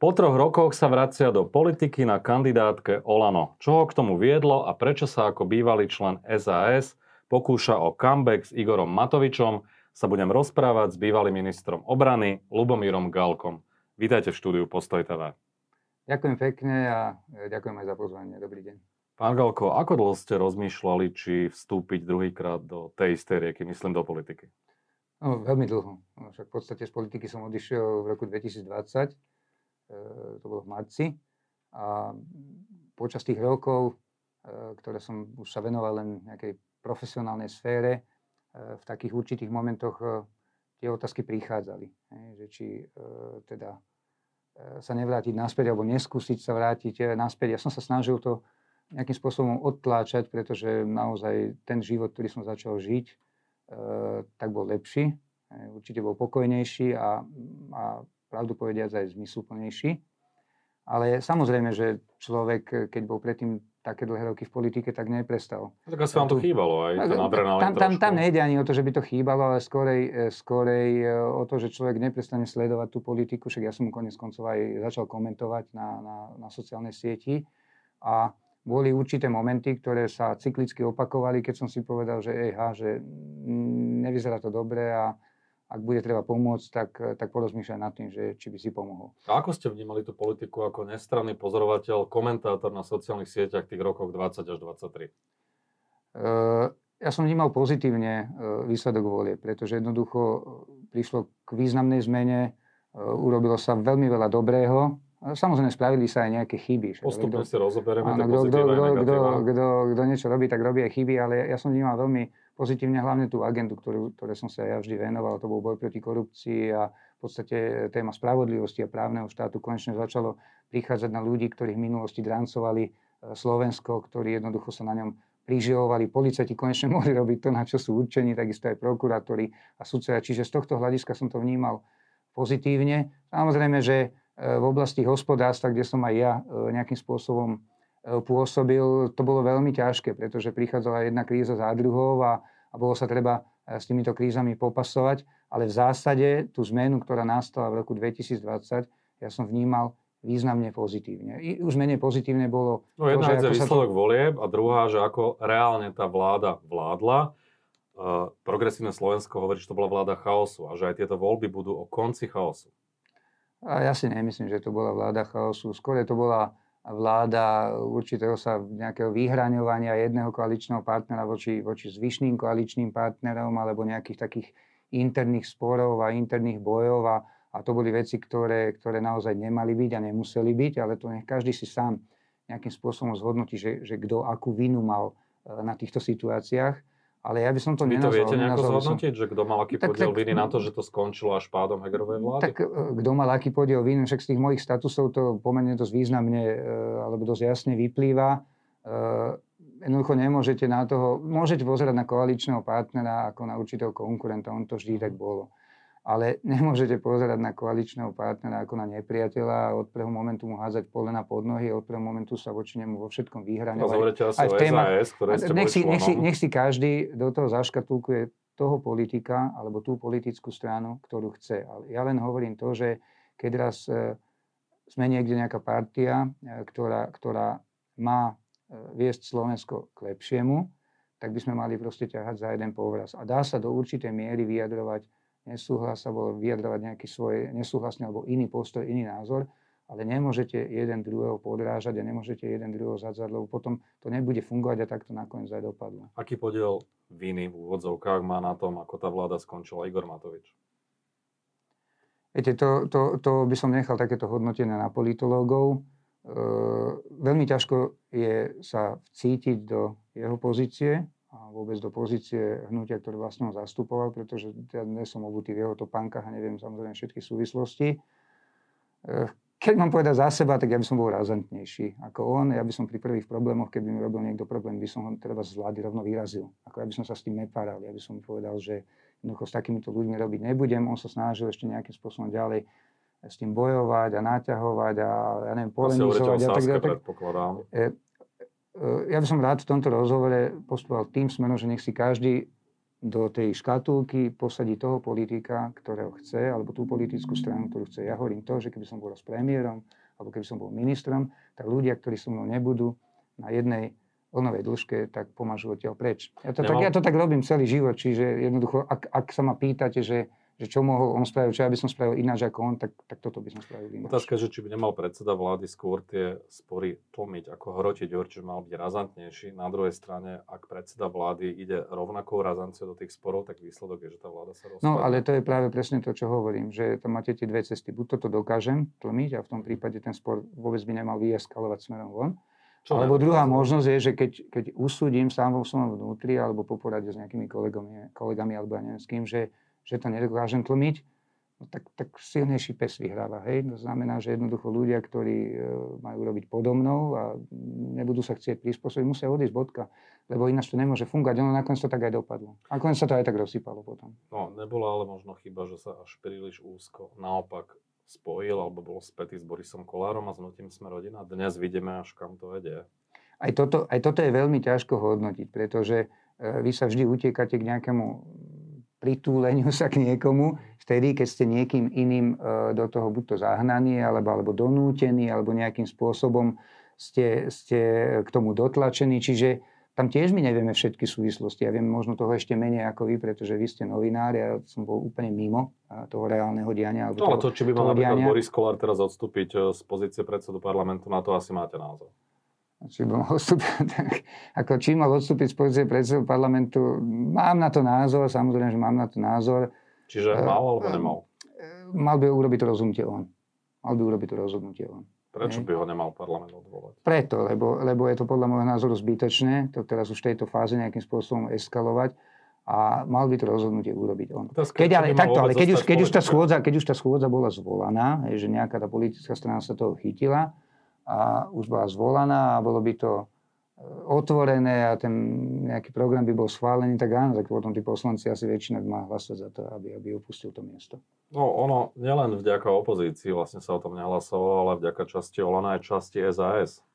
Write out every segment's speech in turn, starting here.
Po troch rokoch sa vracia do politiky na kandidátke Olano. Čo ho k tomu viedlo a prečo sa ako bývalý člen SAS pokúša o comeback s Igorom Matovičom, sa budem rozprávať s bývalým ministrom obrany Lubomírom Galkom. Vítajte v štúdiu Postoj TV. Ďakujem pekne a ďakujem aj za pozvanie. Dobrý deň. Pán Galko, ako dlho ste rozmýšľali, či vstúpiť druhýkrát do tej istej rieky, myslím do politiky? No, veľmi dlho. Však v podstate z politiky som odišiel v roku 2020 Eh, to bolo v marci. A počas tých rokov, eh, ktoré som už sa venoval len nejakej profesionálnej sfére, eh, v takých určitých momentoch tie otázky prichádzali. Že či teda sa nevrátiť naspäť alebo neskúsiť sa vrátiť naspäť. Ja som sa snažil to nejakým spôsobom odtláčať, pretože naozaj ten život, ktorý som začal žiť, tak bol lepší, určite bol pokojnejší a, a pravdu povediať aj zmysluplnejší. Ale samozrejme, že človek, keď bol predtým také dlhé roky v politike, tak neprestal. No tak asi vám to chýbalo aj, ten adrenalín tam, tam, tam nejde ani o to, že by to chýbalo, ale skorej, e, skorej e, o to, že človek neprestane sledovať tú politiku, však ja som mu konec koncov aj začal komentovať na, na, na sociálnej sieti a boli určité momenty, ktoré sa cyklicky opakovali, keď som si povedal, že ejha, že nevyzerá to dobre a ak bude treba pomôcť, tak, tak porozmýšľaj nad tým, že či by si pomohol. A ako ste vnímali tú politiku ako nestranný pozorovateľ, komentátor na sociálnych sieťach tých rokoch 20 až 23? Uh, ja som vnímal pozitívne uh, výsledok volie, pretože jednoducho e, prišlo k významnej zmene, urobilo sa veľmi veľa dobrého, Samozrejme, spravili sa aj nejaké chyby. Postupne si rozoberieme áno, kto, kto, kto, kto, kto niečo robí, tak robí aj chyby, ale ja som vnímal veľmi pozitívne hlavne tú agendu, ktorú, ktoré som sa ja vždy venoval. To bol boj proti korupcii a v podstate téma spravodlivosti a právneho štátu konečne začalo prichádzať na ľudí, ktorí v minulosti drancovali e, Slovensko, ktorí jednoducho sa na ňom priživovali. Policajti konečne mohli robiť to, na čo sú určení, takisto aj prokurátori a sudcovia. Čiže z tohto hľadiska som to vnímal pozitívne. Samozrejme, že v oblasti hospodárstva, kde som aj ja e, nejakým spôsobom e, pôsobil, to bolo veľmi ťažké, pretože prichádzala jedna kríza za druhou a, a bolo sa treba e, s týmito krízami popasovať. Ale v zásade tú zmenu, ktorá nastala v roku 2020, ja som vnímal významne pozitívne. I už menej pozitívne bolo... No jedna vec je výsledok to... volieb a druhá, že ako reálne tá vláda vládla. Uh, progresívne Slovensko hovorí, že to bola vláda chaosu a že aj tieto voľby budú o konci chaosu. A ja si nemyslím, že to bola vláda chaosu. Skôr to bola vláda určitého sa nejakého vyhraňovania jedného koaličného partnera voči, voči zvyšným koaličným partnerom alebo nejakých takých interných sporov a interných bojov a, a to boli veci, ktoré, ktoré naozaj nemali byť a nemuseli byť, ale to nech každý si sám nejakým spôsobom zhodnotí, že, že kto akú vinu mal e, na týchto situáciách. Ale ja by som to Vy nenazval. To viete nejako zhodnotiť, že kto mal aký tak, podiel tak, viny na to, že to skončilo až pádom Hegerovej vlády? Tak e, kto mal aký podiel viny, však z tých mojich statusov to pomerne dosť významne e, alebo dosť jasne vyplýva. E, jednoducho nemôžete na toho, môžete pozerať na koaličného partnera ako na určitého konkurenta, on to vždy tak bolo ale nemôžete pozerať na koaličného partnera ako na nepriateľa a od prvého momentu mu házať polena pod nohy a od prvého momentu sa voči nemu vo všetkom vyhraňovať. No, aj v téma, SAS, ktoré ste nech, si, nech, si, nech si každý do toho zaškatulkuje toho politika alebo tú politickú stranu, ktorú chce. Ale ja len hovorím to, že keď raz e, sme niekde nejaká partia, e, ktorá, ktorá má e, viesť Slovensko k lepšiemu, tak by sme mali proste ťahať za jeden povraz. A dá sa do určitej miery vyjadrovať nesúhlas alebo vyjadrovať nejaký svoj nesúhlasný alebo iný postoj, iný názor, ale nemôžete jeden druhého podrážať a nemôžete jeden druhého zadzať, lebo potom to nebude fungovať a tak to nakoniec aj dopadlo. Aký podiel viny v úvodzovkách má na tom, ako tá vláda skončila Igor Matovič? Viete, to, to, to by som nechal takéto hodnotenie na politológov. E, veľmi ťažko je sa vcítiť do jeho pozície, vôbec do pozície hnutia, ktoré vlastne ho zastupoval, pretože ja nie som obutý v jeho topánkach a neviem samozrejme všetky súvislosti. Eh, keď mám povedať za seba, tak ja by som bol razantnejší ako on. Ja by som pri prvých problémoch, keby mi robil niekto problém, by som ho treba z vlády rovno vyrazil. Ako ja by som sa s tým nepáral. Ja by som povedal, že jednoducho s takýmito ľuďmi robiť nebudem. On sa snažil ešte nejakým spôsobom ďalej s tým bojovať a naťahovať a ja neviem, polemizovať. A tak, tak, ja by som rád v tomto rozhovore postupoval tým smerom, že nech si každý do tej škatulky posadiť toho politika, ktorého chce, alebo tú politickú stranu, ktorú chce. Ja hovorím to, že keby som bol s premiérom, alebo keby som bol ministrom, tak ľudia, ktorí so mnou nebudú na jednej vlnovej dĺžke, tak pomážu odtiaľ preč. Ja to, tak, ja to tak robím celý život, čiže jednoducho, ak, ak sa ma pýtate, že že čo mohol on spraviť, čo ja by som spravil ináč ako on, tak, tak toto by som spravil ináč. Otázka je, že či by nemal predseda vlády skôr tie spory tlmiť, ako hrotiť čiže mal byť razantnejší. Na druhej strane, ak predseda vlády ide rovnakou razanciou do tých sporov, tak výsledok je, že tá vláda sa rozpadne. No ale to je práve presne to, čo hovorím, že tam máte tie dve cesty. Buď toto dokážem tlmiť a v tom prípade ten spor vôbec by nemal vyeskalovať smerom von, čo alebo druhá možnosť je, že keď, keď usúdim sám vo svojom vnútri alebo po porade s nejakými kolegami, kolegami alebo ja neviem s kým, že že to nedokážem tlmiť, no tak, tak silnejší pes vyhráva. Hej? To znamená, že jednoducho ľudia, ktorí e, majú robiť podobnou a nebudú sa chcieť prispôsobiť, musia odísť bodka, lebo ináč to nemôže fungovať. Ono nakoniec to tak aj dopadlo. Nakoniec sa to aj tak rozsypalo potom. No, nebola ale možno chyba, že sa až príliš úzko naopak spojil alebo bol spätý s Borisom Kolárom a s Nutím sme rodina. Dnes vidíme, až kam to vedie. Aj toto, aj toto je veľmi ťažko hodnotiť, pretože e, vy sa vždy utiekate k nejakému pritúleniu sa k niekomu, vtedy, keď ste niekým iným e, do toho buď to zahnaní, alebo, alebo donútení, alebo nejakým spôsobom ste, ste k tomu dotlačení. Čiže tam tiež my nevieme všetky súvislosti. Ja viem možno toho ešte menej ako vy, pretože vy ste novinár, ja som bol úplne mimo toho reálneho diania. Alebo no ale to, či by mal napríklad Boris Kolár teraz odstúpiť e, z pozície predsedu parlamentu, na to asi máte názor či by mohol odstúpiť, tak, ako či mal odstúpiť z pozície predsedu parlamentu, mám na to názor, samozrejme, že mám na to názor. Čiže mal alebo eh, nemal? Eh, mal by urobiť to rozhodnutie on. Mal by urobiť to rozhodnutie on. Prečo by ho nemal parlament odvolať? Preto, lebo, lebo je to podľa môjho názoru zbytočné, to teraz už v tejto fáze nejakým spôsobom eskalovať a mal by to rozhodnutie urobiť on. keď, ale, takto, ale keď, už, keď, už tá schôdza, keď už tá schôdza bola zvolaná, že nejaká tá politická strana sa toho chytila, a už bola zvolaná a bolo by to e, otvorené a ten nejaký program by bol schválený, tak áno, tak potom tí poslanci asi väčšina má hlasovať za to, aby, aby opustil to miesto. No ono, nielen vďaka opozícii vlastne sa o tom nehlasovalo, ale vďaka časti Olana aj časti SAS.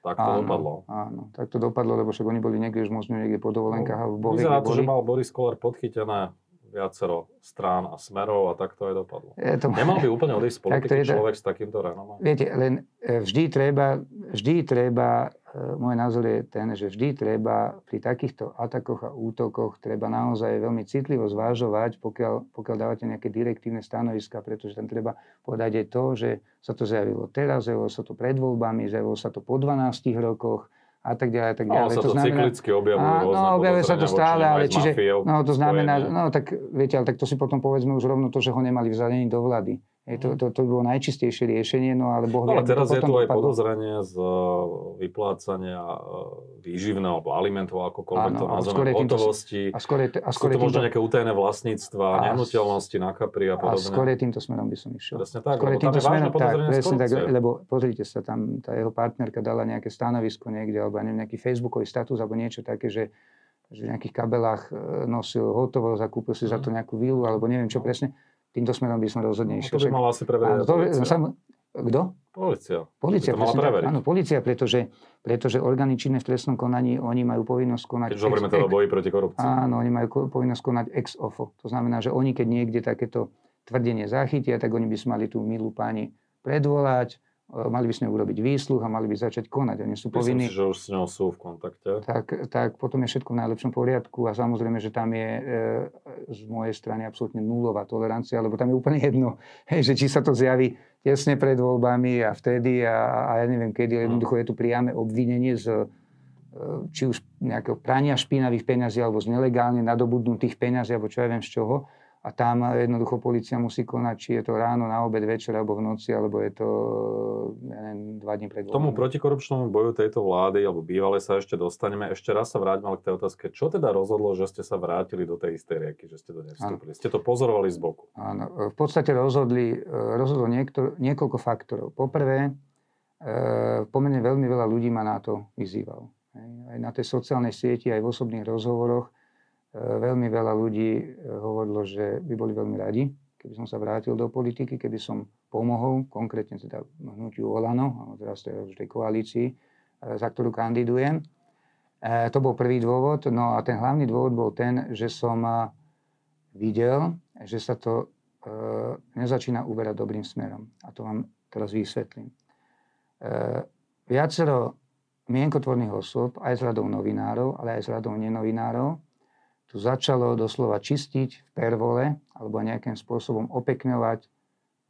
Tak to áno, dopadlo. Áno, tak to dopadlo, lebo však oni boli niekde už možno niekde po dovolenkách. No, vyzerá to, boli. že mal Boris Koller podchytené viacero strán a smerov a tak to aj dopadlo. Je to... Nemal by úplne odísť z politiky to človek s takýmto renomom? Viete, len e, vždy treba, vždy treba, e, môj názor je ten, že vždy treba pri takýchto atakoch a útokoch treba naozaj veľmi citlivo zvážovať, pokiaľ, pokiaľ dávate nejaké direktívne stanoviska, pretože tam treba povedať aj to, že sa to zjavilo teraz, zjavilo sa to pred voľbami, zjavilo sa to po 12 rokoch, a tak ďalej, a tak no, ďalej. No, sa to, to znamená, cyklicky objavujú a, No, objavuje sa to stále, ale čiže, no to znamená, no tak viete, ale tak to si potom povedzme už rovno to, že ho nemali vzadení do vlády. Je to, to, to bolo najčistejšie riešenie, no ale Boh no, ale teraz je tu aj podozrenie z e, vyplácania e, výživného alebo alimentov, akokoľvek to nazveme, hotovosti. A skôr, a skôr Sú to možno nejaké utajené vlastníctva, nehnuteľnosti na Capri a podobne. A skôr týmto smerom by som išiel. Presne tak, skôr týmto smerom, tak, presne tak, lebo pozrite sa, tam tá jeho partnerka dala nejaké stanovisko niekde, alebo neviem, nejaký facebookový status, alebo niečo také, že že v nejakých kabelách e, nosil hotovo, zakúpil si za to mhm. nejakú vilu, alebo neviem čo presne týmto smerom by som rozhodne išiel. No, to by mala asi preveriť Kto? Policia. Policia, presne, áno, policia, pretože, pretože orgány činné v trestnom konaní, oni majú povinnosť konať... Keď hovoríme teda o boji proti korupcii. Áno, oni majú povinnosť konať ex ofo. To znamená, že oni, keď niekde takéto tvrdenie zachytia, tak oni by si mali tú milú pani predvolať, mali by sme urobiť výsluh a mali by začať konať. Oni sú Myslím povinní... si, že už s ňou sú v kontakte. Tak, tak potom je všetko v najlepšom poriadku a samozrejme, že tam je e, z mojej strany absolútne nulová tolerancia, lebo tam je úplne jedno, hej, že či sa to zjaví tesne pred voľbami a vtedy a, a ja neviem kedy, no. jednoducho je tu priame obvinenie z e, či už nejakého prania špinavých peňazí alebo z nelegálne nadobudnutých peňazí alebo čo ja viem z čoho a tam jednoducho policia musí konať, či je to ráno, na obed, večer alebo v noci, alebo je to ja neviem, dva dní pred voľbami. Tomu protikorupčnému boju tejto vlády, alebo bývale sa ešte dostaneme. Ešte raz sa vráťme k tej otázke. Čo teda rozhodlo, že ste sa vrátili do tej istej rieky, že ste do nej vstúpili? Ste to pozorovali z boku? Áno, v podstate rozhodli, rozhodlo niektor, niekoľko faktorov. Poprvé, e, pomerne veľmi veľa ľudí ma na to vyzýval. Aj na tej sociálnej sieti, aj v osobných rozhovoroch veľmi veľa ľudí e, hovorilo, že by boli veľmi radi, keby som sa vrátil do politiky, keby som pomohol, konkrétne teda hnutiu Olano, teraz už tej koalícii, e, za ktorú kandidujem. E, to bol prvý dôvod. No a ten hlavný dôvod bol ten, že som videl, že sa to e, nezačína uberať dobrým smerom. A to vám teraz vysvetlím. E, viacero mienkotvorných osôb, aj z radou novinárov, ale aj z radou nenovinárov, tu začalo doslova čistiť v pervole alebo nejakým spôsobom opekňovať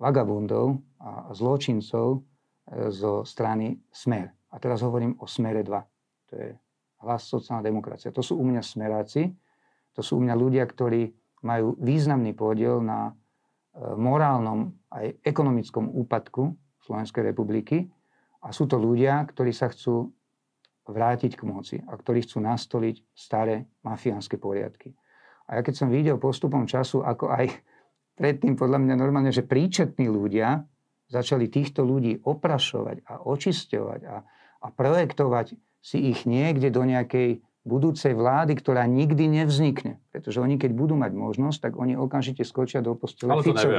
vagabundov a zločincov e, zo strany Smer. A teraz hovorím o Smere 2. To je hlas sociálna demokracia. To sú u mňa smeráci, to sú u mňa ľudia, ktorí majú významný podiel na e, morálnom aj ekonomickom úpadku Slovenskej republiky a sú to ľudia, ktorí sa chcú vrátiť k moci a ktorí chcú nastoliť staré mafiánske poriadky. A ja keď som videl postupom času, ako aj predtým podľa mňa normálne, že príčetní ľudia začali týchto ľudí oprašovať a očisťovať a, a projektovať si ich niekde do nejakej budúcej vlády, ktorá nikdy nevznikne. Pretože oni, keď budú mať možnosť, tak oni okamžite skočia do postele Ale to Ficovi.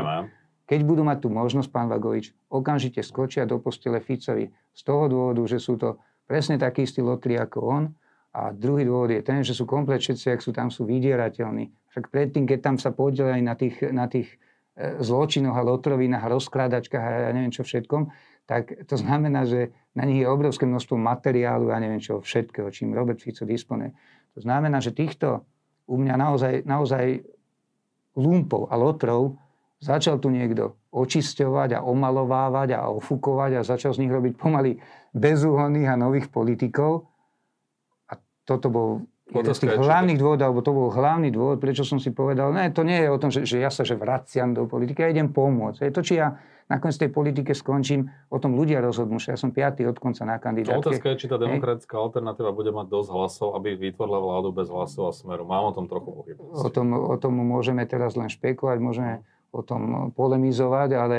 Keď budú mať tú možnosť, pán Vagovič, okamžite skočia do postele Ficovi. Z toho dôvodu, že sú to presne takí istí lotri ako on. A druhý dôvod je ten, že sú komplet všetci, ak sú tam, sú vydierateľní. Však predtým, keď tam sa podielajú na tých, na tých e, zločinoch a lotrovinách a rozkrádačkách a ja neviem čo všetkom, tak to znamená, že na nich je obrovské množstvo materiálu a ja neviem čo všetkého, čím Robert Fico disponuje. To znamená, že týchto u mňa naozaj, naozaj lumpov a lotrov začal tu niekto očisťovať a omalovávať a ofúkovať a začal z nich robiť pomaly bezúhonných a nových politikov. A toto bol jeden z tých hlavných dôvodov, alebo to bol hlavný dôvod, prečo som si povedal, ne, to nie je o tom, že, že ja sa že vraciam do politiky, ja idem pomôcť. Je to, či ja nakoniec tej politike skončím, o tom ľudia rozhodnú, že ja som piatý od konca na kandidátke. No, otázka je, či tá demokratická Hej. alternatíva bude mať dosť hlasov, aby vytvorila vládu bez hlasov a smeru. Mám o tom trochu pochybnosti. O tom, o tom môžeme teraz len špekulovať, môžeme o tom polemizovať, ale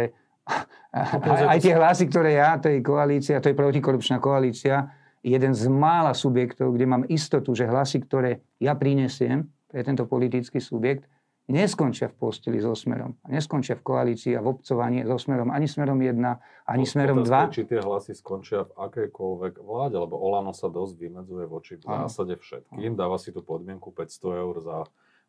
aj tie hlasy, ktoré ja, tej koalícia, to je protikorupčná koalícia, jeden z mála subjektov, kde mám istotu, že hlasy, ktoré ja prinesiem pre tento politický subjekt, neskončia v posteli so Smerom. Neskončia v koalícii a v obcovaní so Smerom. Ani Smerom 1, ani Smerom 2. Či tie hlasy skončia v akejkoľvek vláde, lebo Olano sa dosť vymedzuje voči v zásade všetkým. Dáva si tú podmienku 500 eur za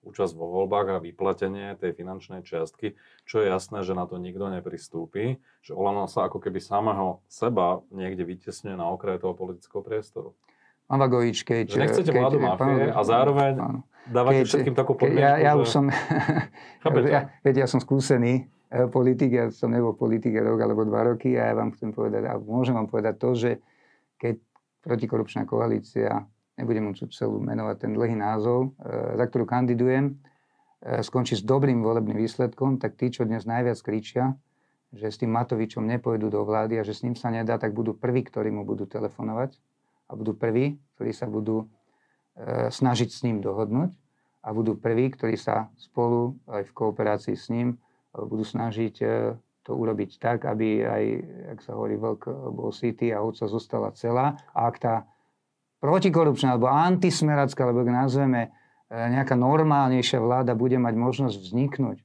účasť vo voľbách a vyplatenie tej finančnej čiastky, čo je jasné, že na to nikto nepristúpi, že Olano sa ako keby samého seba niekde vytesňuje na okraje toho politického priestoru. Pán Vagovič, keď... Že nechcete keď, vládu mafie a zároveň pán, dávate keď, všetkým takú podmienku, ja, ja už som... ja, veď, ja som skúsený e, politik, ja som nebol politik rok alebo dva roky a ja vám chcem povedať, a môžem vám povedať to, že keď protikorupčná koalícia nebudem mu celú menovať ten dlhý názov, e, za ktorú kandidujem, e, skončí s dobrým volebným výsledkom, tak tí, čo dnes najviac kričia, že s tým Matovičom nepôjdu do vlády a že s ním sa nedá, tak budú prví, ktorí mu budú telefonovať a budú prví, ktorí sa budú e, snažiť s ním dohodnúť a budú prví, ktorí sa spolu aj v kooperácii s ním budú snažiť to urobiť tak, aby aj, jak sa hovorí, vlk bol city a ovca zostala celá. A ak tá protikorupčná alebo antismeracká, alebo ak nazveme e, nejaká normálnejšia vláda bude mať možnosť vzniknúť e,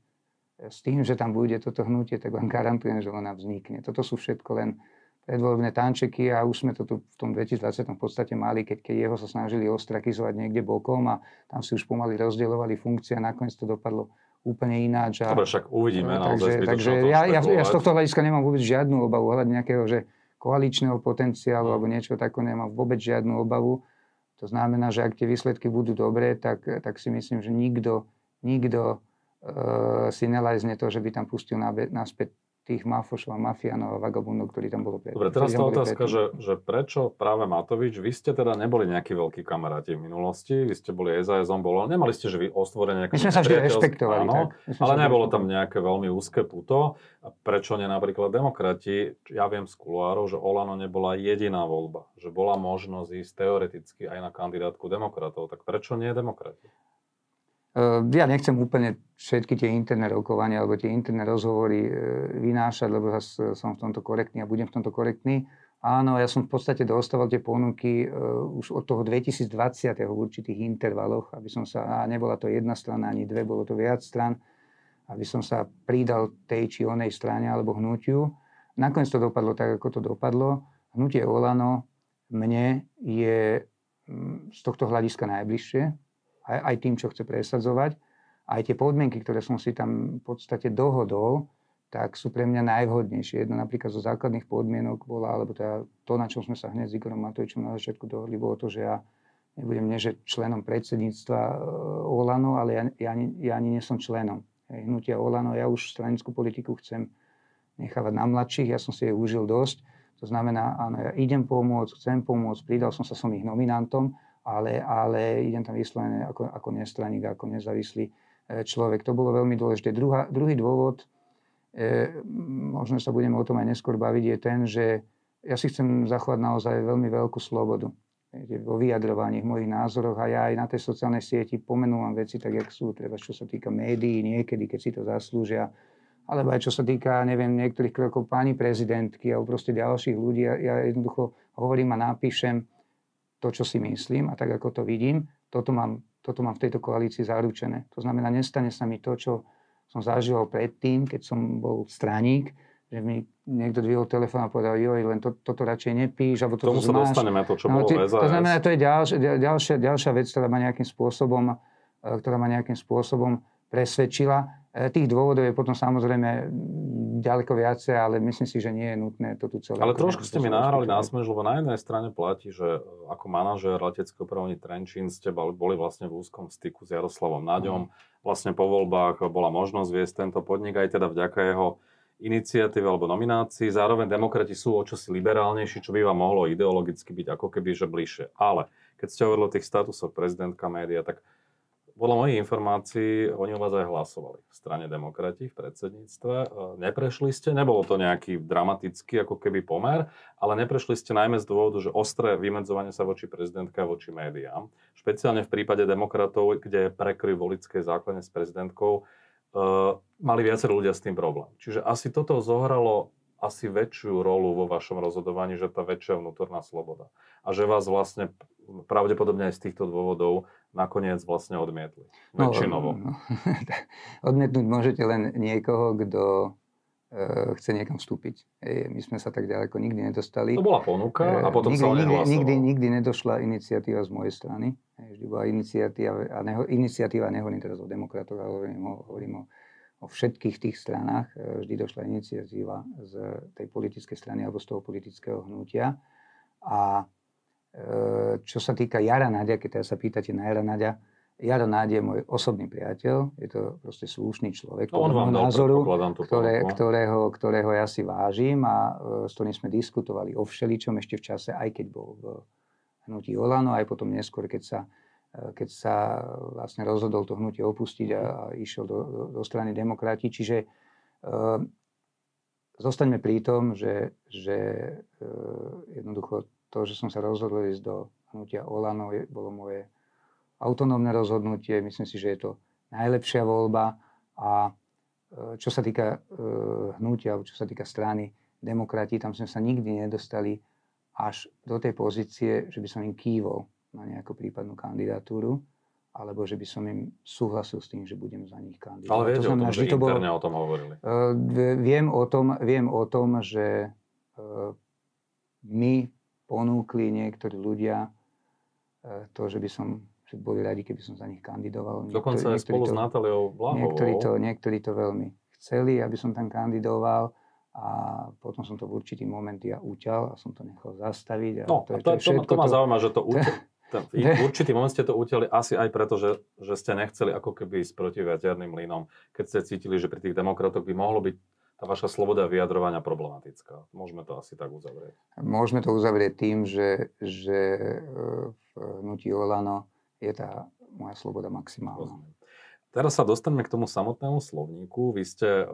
s tým, že tam bude toto hnutie, tak vám garantujem, že ona vznikne. Toto sú všetko len predvoľbné tančeky a už sme to tu v tom 2020 v podstate mali, keď, keď jeho sa snažili ostrakizovať niekde bokom a tam si už pomaly rozdielovali funkcie a nakoniec to dopadlo úplne ináč. A, Dobre, však uvidíme. Takže, takže ja, ja, ja z tohto hľadiska nemám vôbec žiadnu obavu ohľadne nejakého, že koaličného potenciálu alebo niečo takého, nemám vôbec žiadnu obavu. To znamená, že ak tie výsledky budú dobré, tak, tak si myslím, že nikto, nikto uh, si nelajzne to, že by tam pustil naspäť tých mafošov a mafiánov a vagabundov, ktorí tam boli predtým. Dobre, teraz tá otázka, že, že prečo práve Matovič, vy ste teda neboli nejakí veľkí kamaráti v minulosti, vy ste boli SAS, on bol, nemali ste, že vy ostvorenie nejaké... My sme sa vždy rešpektovali. Áno, tak. ale nebolo tam nejaké veľmi úzke puto. A prečo nie napríklad demokrati? Ja viem z kuloárov, že Olano nebola jediná voľba, že bola možnosť ísť teoreticky aj na kandidátku demokratov. Tak prečo nie demokrati? Ehm, ja nechcem úplne všetky tie interné rokovania alebo tie interné rozhovory e, vynášať, lebo zase som v tomto korektný a budem v tomto korektný. Áno, ja som v podstate dostával tie ponuky uh, už od toho 2020. v určitých intervaloch, aby som sa, a nebola to jedna strana ani dve, bolo to viac stran, aby som sa pridal tej či onej strane alebo hnutiu. Nakoniec to dopadlo tak, ako to dopadlo. Hnutie Olano mne je z tohto hľadiska najbližšie, aj, aj tým, čo chce presadzovať. Aj tie podmienky, ktoré som si tam v podstate dohodol, tak sú pre mňa najvhodnejšie. Jedna napríklad zo základných podmienok bola, alebo teda to, na čom sme sa hneď s Igorom Matovičom na začiatku dohodli, bolo to, že ja nebudem nie, že členom predsedníctva e, Olano, ale ja, ja, ani, ja ani nie som členom hnutia Olano. Ja už stranickú politiku chcem nechávať na mladších, ja som si jej užil dosť. To znamená, áno, ja idem pomôcť, chcem pomôcť, pridal som sa som ich nominantom, ale, ale idem tam vyslovené ako, ako nestraník, ako nezávislý e, človek. To bolo veľmi dôležité. Druhá, druhý dôvod, e, možno sa budeme o tom aj neskôr baviť, je ten, že ja si chcem zachovať naozaj veľmi veľkú slobodu vo vyjadrovaní, v mojich názoroch a ja aj na tej sociálnej sieti pomenúvam veci tak, jak sú, treba čo sa týka médií niekedy, keď si to zaslúžia, alebo aj čo sa týka, neviem, niektorých krokov pani prezidentky alebo proste ďalších ľudí. Ja, ja jednoducho hovorím a napíšem to, čo si myslím a tak, ako to vidím. Toto mám, toto mám v tejto koalícii zaručené. To znamená, nestane sa mi to, čo som zažíval predtým, keď som bol straník, že mi niekto dvihol telefón a povedal, joj, len to, toto radšej nepíš, alebo toto Tomu sa zmáš. dostaneme, to, čo no, bolo ty, To znamená, to je ďalšia, ďalšia, ďalšia vec, ktorá ma nejakým spôsobom, e, ktorá ma nejakým spôsobom presvedčila. E, tých dôvodov je potom samozrejme ďaleko viacej, ale myslím si, že nie je nutné to tu celé. Ale trošku ste mi nahrali na smež, lebo na jednej strane platí, že e, ako manažér leteckého první Trenčín ste boli vlastne v úzkom styku s Jaroslavom Naďom. Vlastne po voľbách bola možnosť viesť tento podnik aj teda vďaka jeho iniciatíve alebo nominácii. Zároveň demokrati sú o čosi liberálnejší, čo by vám mohlo ideologicky byť ako keby že bližšie. Ale keď ste hovorili o tých statusoch prezidentka média, tak podľa mojich informácií oni o vás aj hlasovali v strane demokrati v predsedníctve. E, neprešli ste, nebolo to nejaký dramatický ako keby pomer, ale neprešli ste najmä z dôvodu, že ostré vymedzovanie sa voči prezidentke a voči médiám. Špeciálne v prípade demokratov, kde prekryv volické základne s prezidentkou, uh, mali viacerí ľudia s tým problém. Čiže asi toto zohralo asi väčšiu rolu vo vašom rozhodovaní, že tá väčšia vnútorná sloboda. A že vás vlastne pravdepodobne aj z týchto dôvodov nakoniec vlastne odmietli. No, väčšinovo. No. Odmietnúť môžete len niekoho, kto e, chce niekam vstúpiť. E, my sme sa tak ďaleko nikdy nedostali. To bola ponuka a potom nikdy, sa nikdy, nikdy, nikdy nedošla iniciatíva z mojej strany. Vždy bola iniciatíva, a neho, iniciatíva, nehovorím teraz o demokratoch, ale hovorím o, hovorím o o všetkých tých stranách e, vždy došla iniciatíva z tej politickej strany alebo z toho politického hnutia. A e, čo sa týka Jara Nadia, keď sa pýtate na Jara Nadia, Jaro Náď je môj osobný priateľ, je to proste slušný človek, no, vám názoru, ktoré, ktorého, ktorého ja si vážim a e, s ktorým sme diskutovali o všeličom ešte v čase, aj keď bol v hnutí Olano, aj potom neskôr, keď sa keď sa vlastne rozhodol to hnutie opustiť a, a išiel do, do, do strany demokrati. Čiže e, zostaňme pri tom, že, že e, jednoducho to, že som sa rozhodol ísť do hnutia Olano, je, bolo moje autonómne rozhodnutie. Myslím si, že je to najlepšia voľba a e, čo sa týka e, hnutia, čo sa týka strany demokrati, tam sme sa nikdy nedostali až do tej pozície, že by som im kývol na nejakú prípadnú kandidatúru, alebo že by som im súhlasil s tým, že budem za nich kandidovať. Ale viete to znamená, o tom, že to bolo, o tom hovorili? Uh, viem, o tom, viem o tom, že uh, my ponúkli niektorí ľudia uh, to, že by som že boli radi, keby som za nich kandidoval. Dokonca aj spolu to, s Natáliou Blahovou. Niektorí to, niektorí to veľmi chceli, aby som tam kandidoval a potom som to v určitý moment ja uťal a som to nechal zastaviť. A no, to, je, to, to, to, to ma zaujíma, že to uťal. v určitý moment ste to utiali asi aj preto, že, že ste nechceli ako keby ísť proti viaterným mlynom, keď ste cítili, že pri tých demokratoch by mohlo byť tá vaša sloboda vyjadrovania problematická. Môžeme to asi tak uzavrieť. Môžeme to uzavrieť tým, že, že v hnutí Olano je tá moja sloboda maximálna. Rozumiem. Teraz sa dostaneme k tomu samotnému slovníku. Vy ste,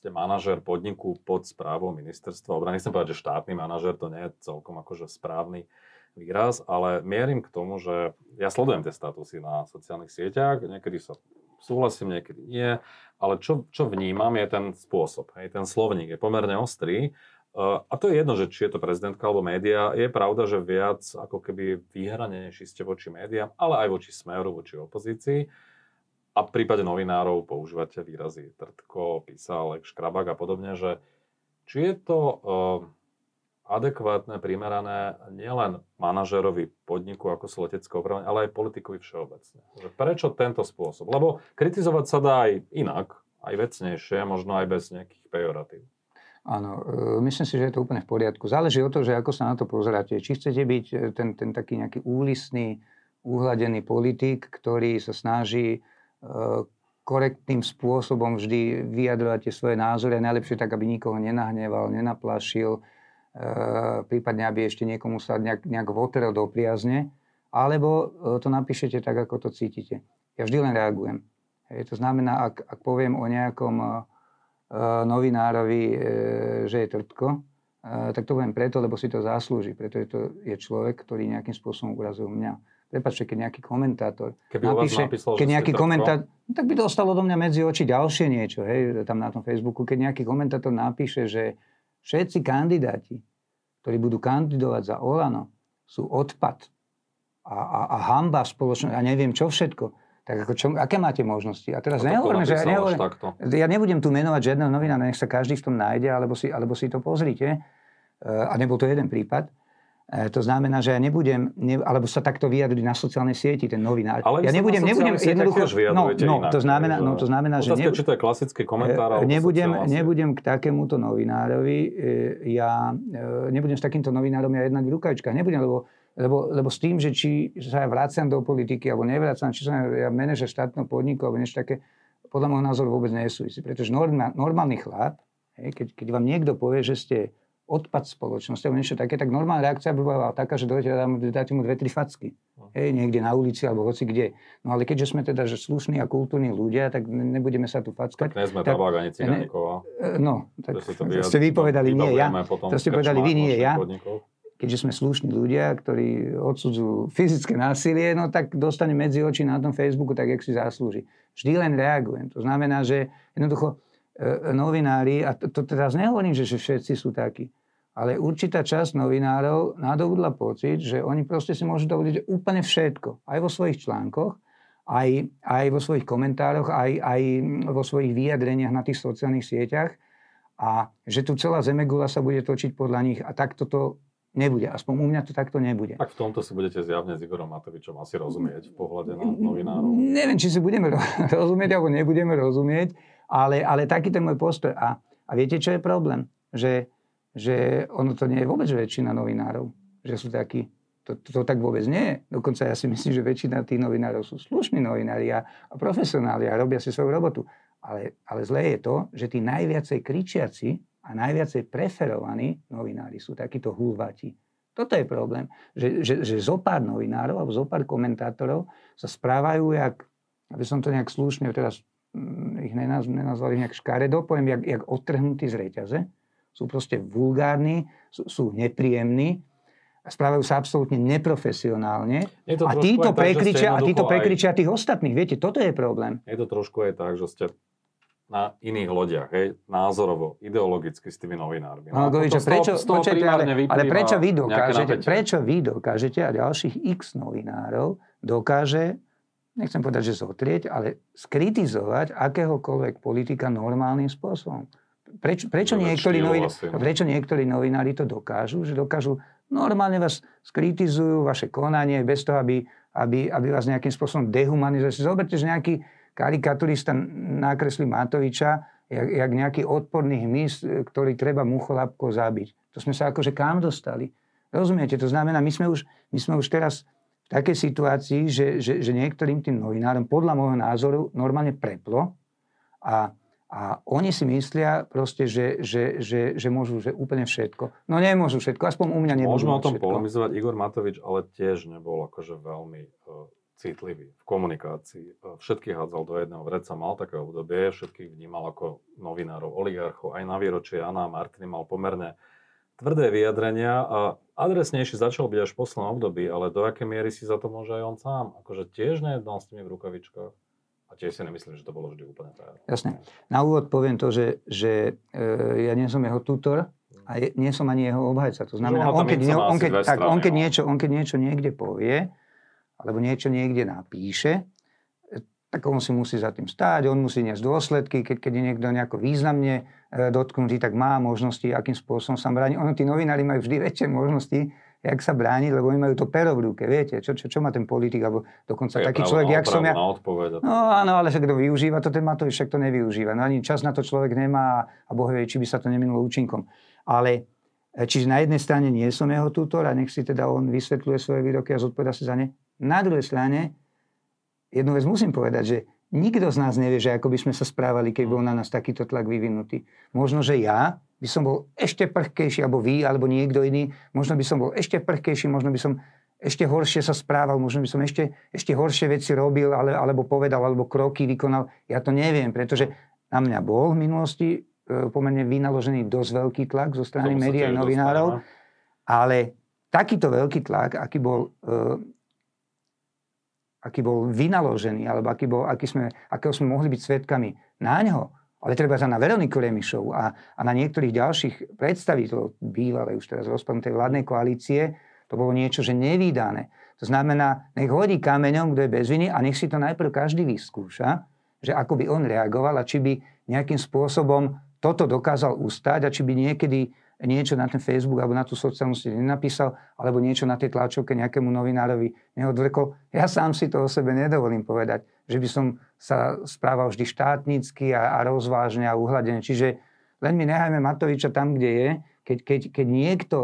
ste manažer podniku pod správou ministerstva obrany. Chcem povedať, že štátny manažer to nie je celkom akože správny výraz, ale mierim k tomu, že ja sledujem tie statusy na sociálnych sieťach, niekedy sa súhlasím, niekedy nie, ale čo, čo vnímam je ten spôsob, hej, ten slovník je pomerne ostrý. Uh, a to je jedno, že či je to prezidentka alebo média, je pravda, že viac ako keby vyhranenejší ste voči médiám, ale aj voči smeru, voči opozícii. A v prípade novinárov používate výrazy Trtko, Písal, Škrabák a podobne, že či je to uh, adekvátne, primerané nielen manažerovi podniku ako sú letecké opravenie, ale aj politikovi všeobecne. Prečo tento spôsob? Lebo kritizovať sa dá aj inak, aj vecnejšie, možno aj bez nejakých pejoratív. Áno, e, myslím si, že je to úplne v poriadku. Záleží od toho, že ako sa na to pozeráte. Či chcete byť e, ten, ten taký nejaký úlisný, uhladený politik, ktorý sa snaží e, korektným spôsobom vždy vyjadrovať tie svoje názory najlepšie tak, aby nikoho nenahneval, nenaplašil, prípadne aby ešte niekomu sa nejak, nejak votrel do priazne, alebo to napíšete tak, ako to cítite. Ja vždy len reagujem. Hej, to znamená, ak, ak poviem o nejakom novinárovi, e, že je trtko, tak to poviem preto, lebo si to zaslúži, pretože to je človek, ktorý nejakým spôsobom urazil mňa. Prepačte, keď nejaký komentátor Keby napíše, napísal, keď nejaký komentátor, no, tak by dostalo do mňa medzi oči ďalšie niečo, hej, tam na tom Facebooku, keď nejaký komentátor napíše, že všetci kandidáti, ktorí budú kandidovať za Olano, sú odpad a, a, a hamba spoločnosti a neviem čo všetko, tak ako čo, aké máte možnosti? A teraz nehovorím, že ja, nehovorím, ja nebudem tu menovať žiadneho novinára, nech sa každý v tom nájde, alebo si, alebo si to pozrite. Uh, a nebol to jeden prípad. Uh, to znamená, že ja nebudem, ne, alebo sa takto vyjadriť na sociálnej sieti, ten novinár. Ale ja nebudem, nebudem jednoducho... No, no, to znamená, no, to znamená že... Otázka, či to je klasický komentár, uh, nebudem, nebudem k takémuto novinárovi, ja nebudem s takýmto novinárom ja jednať v rukavičkách. Nebudem, lebo lebo, lebo s tým, že či sa ja vraciam do politiky alebo nevraciam, či som ja manažer štátneho podniku alebo niečo také, podľa môjho názoru vôbec nesúvisí. Pretože normál, normálny chlap, hej, keď, keď vám niekto povie, že ste odpad spoločnosti alebo niečo také, tak normálna reakcia by bola taká, že dojete, dáte mu dve, tri facky. No. Hej, niekde na ulici alebo hoci kde. No ale keďže sme teda že slušní a kultúrni ľudia, tak nebudeme sa tu fackať. Tak nie sme tak, tabák ani cigánikov. No, tak to, ste vypovedali nie ja. To ste povedali vy, nie ja. Podnikov keďže sme slušní ľudia, ktorí odsudzujú fyzické násilie, no tak dostane medzi oči na tom Facebooku tak, jak si zaslúži. Vždy len reagujem. To znamená, že jednoducho e, novinári, a to, to teraz nehovorím, že, že všetci sú takí, ale určitá časť novinárov nadobudla pocit, že oni proste si môžu dovoliť úplne všetko. Aj vo svojich článkoch, aj, aj vo svojich komentároch, aj, aj vo svojich vyjadreniach na tých sociálnych sieťach a že tu celá zemegula sa bude točiť podľa nich a takto to Nebude. Aspoň u mňa to takto nebude. Tak v tomto si budete zjavne s Igorom Matovičom asi rozumieť v pohľade na novinárov. Neviem, či si budeme rozumieť alebo nebudeme rozumieť, ale, ale taký ten môj postoj. A, a viete, čo je problém? Že, že ono to nie je vôbec väčšina novinárov, že sú takí. To, to, to tak vôbec nie je. Dokonca ja si myslím, že väčšina tých novinárov sú slušní novinári a, a profesionáli a robia si svoju robotu. Ale, ale zlé je to, že tí najviacej kričiaci a najviacej preferovaní novinári sú takíto hulvati. Toto je problém, že, že, že zo pár novinárov alebo zo pár komentátorov sa správajú, jak, aby som to nejak slušne teraz mm, ich nenaz, nenazvali nejak škaredo, poviem, jak, jak odtrhnutí z reťaze. Sú proste vulgárni, sú, sú nepríjemní, správajú sa absolútne neprofesionálne. A títo, prekričia, a títo prekričia aj... tých ostatných. Viete, toto je problém. Je to trošku aj tak, že ste na iných lodiach, hej, názorovo, ideologicky s tými novinármi. No, no, to, prečo, toho, počujete, ale, ale prečo vy dokážete, prečo vy dokážete a ďalších x novinárov dokáže, nechcem povedať, že zotrieť, ale skritizovať akéhokoľvek politika normálnym spôsobom. Prečo, prečo, niektorí novinári, no. prečo niektorí novinári to dokážu? Že dokážu normálne vás skritizujú, vaše konanie, bez toho, aby, aby, aby vás nejakým spôsobom dehumanizujú. Zoberte, že nejaký, karikaturista nakreslí Matoviča, jak, jak nejaký odporný hmyz, ktorý treba mucholapko zabiť. To sme sa akože kam dostali? Rozumiete? To znamená, my sme už, my sme už teraz v takej situácii, že, že, že niektorým tým novinárom podľa môjho názoru normálne preplo a, a oni si myslia proste, že, že, že, že môžu že úplne všetko. No nemôžu všetko, aspoň u mňa nemôžu Môžeme o tom všetko. polemizovať. Igor Matovič ale tiež nebol akože veľmi uh citlivý v komunikácii. E, všetkých hádzal do jedného vreca, mal také obdobie, všetkých vnímal ako novinárov, oligarchov. Aj na výročie Anna a Martiny mal pomerne tvrdé vyjadrenia a adresnejší začal byť až v poslednom období, ale do akej miery si za to môže aj on sám? Akože tiež nejednal s tými v rukavičkách. A tiež si nemyslím, že to bolo vždy úplne fér. Jasne. Na úvod poviem to, že, že e, ja nie som jeho tutor a je, nie som ani jeho obhajca. To znamená, on keď, on, keď, tak, on, keď no. niečo, on keď niečo niekde povie, alebo niečo niekde napíše, tak on si musí za tým stáť, on musí niesť dôsledky, keď, keď je niekto nejako významne dotknutý, tak má možnosti, akým spôsobom sa bráni. Ono, tí novinári majú vždy väčšie možnosti, jak sa brániť, lebo oni majú to pero v ruke, viete, čo, čo, čo má ten politik, alebo dokonca je taký človek, jak som ja. odpoveď. No áno, ale však kto využíva to, ten Matovič však to nevyužíva. No ani čas na to človek nemá a Boh vie, či by sa to neminulo účinkom. Ale e, čiže na jednej strane nie som jeho tutor a nech si teda on vysvetľuje svoje výroky a zodpoveda si za ne. Na druhej strane, jednu vec musím povedať, že nikto z nás nevie, že ako by sme sa správali, keď bol na nás takýto tlak vyvinutý. Možno, že ja by som bol ešte prchkejší, alebo vy, alebo niekto iný, možno by som bol ešte prchkejší, možno by som ešte horšie sa správal, možno by som ešte, ešte horšie veci robil, ale, alebo povedal, alebo kroky vykonal. Ja to neviem, pretože na mňa bol v minulosti e, pomerne vynaložený dosť veľký tlak zo strany médií a novinárov, dostávame. ale takýto veľký tlak, aký bol, e, aký bol vynaložený, alebo aký bol, aký sme, akého sme mohli byť svetkami na ňo, ale treba sa na Veroniku Remišovu a, a na niektorých ďalších predstaviteľov bývalej už teraz rozpadnutej vládnej koalície, to bolo niečo, že nevýdané. To znamená, nech hodí kameňom, kto je bez viny a nech si to najprv každý vyskúša, že ako by on reagoval a či by nejakým spôsobom toto dokázal ustať a či by niekedy niečo na ten Facebook alebo na tú sociálnu sieť nenapísal, alebo niečo na tej tlačovke nejakému novinárovi neodvrkol. Ja sám si to o sebe nedovolím povedať, že by som sa správal vždy štátnicky a, a rozvážne a uhladene. Čiže len mi nechajme Matoviča tam, kde je. Keď, keď, keď niekto,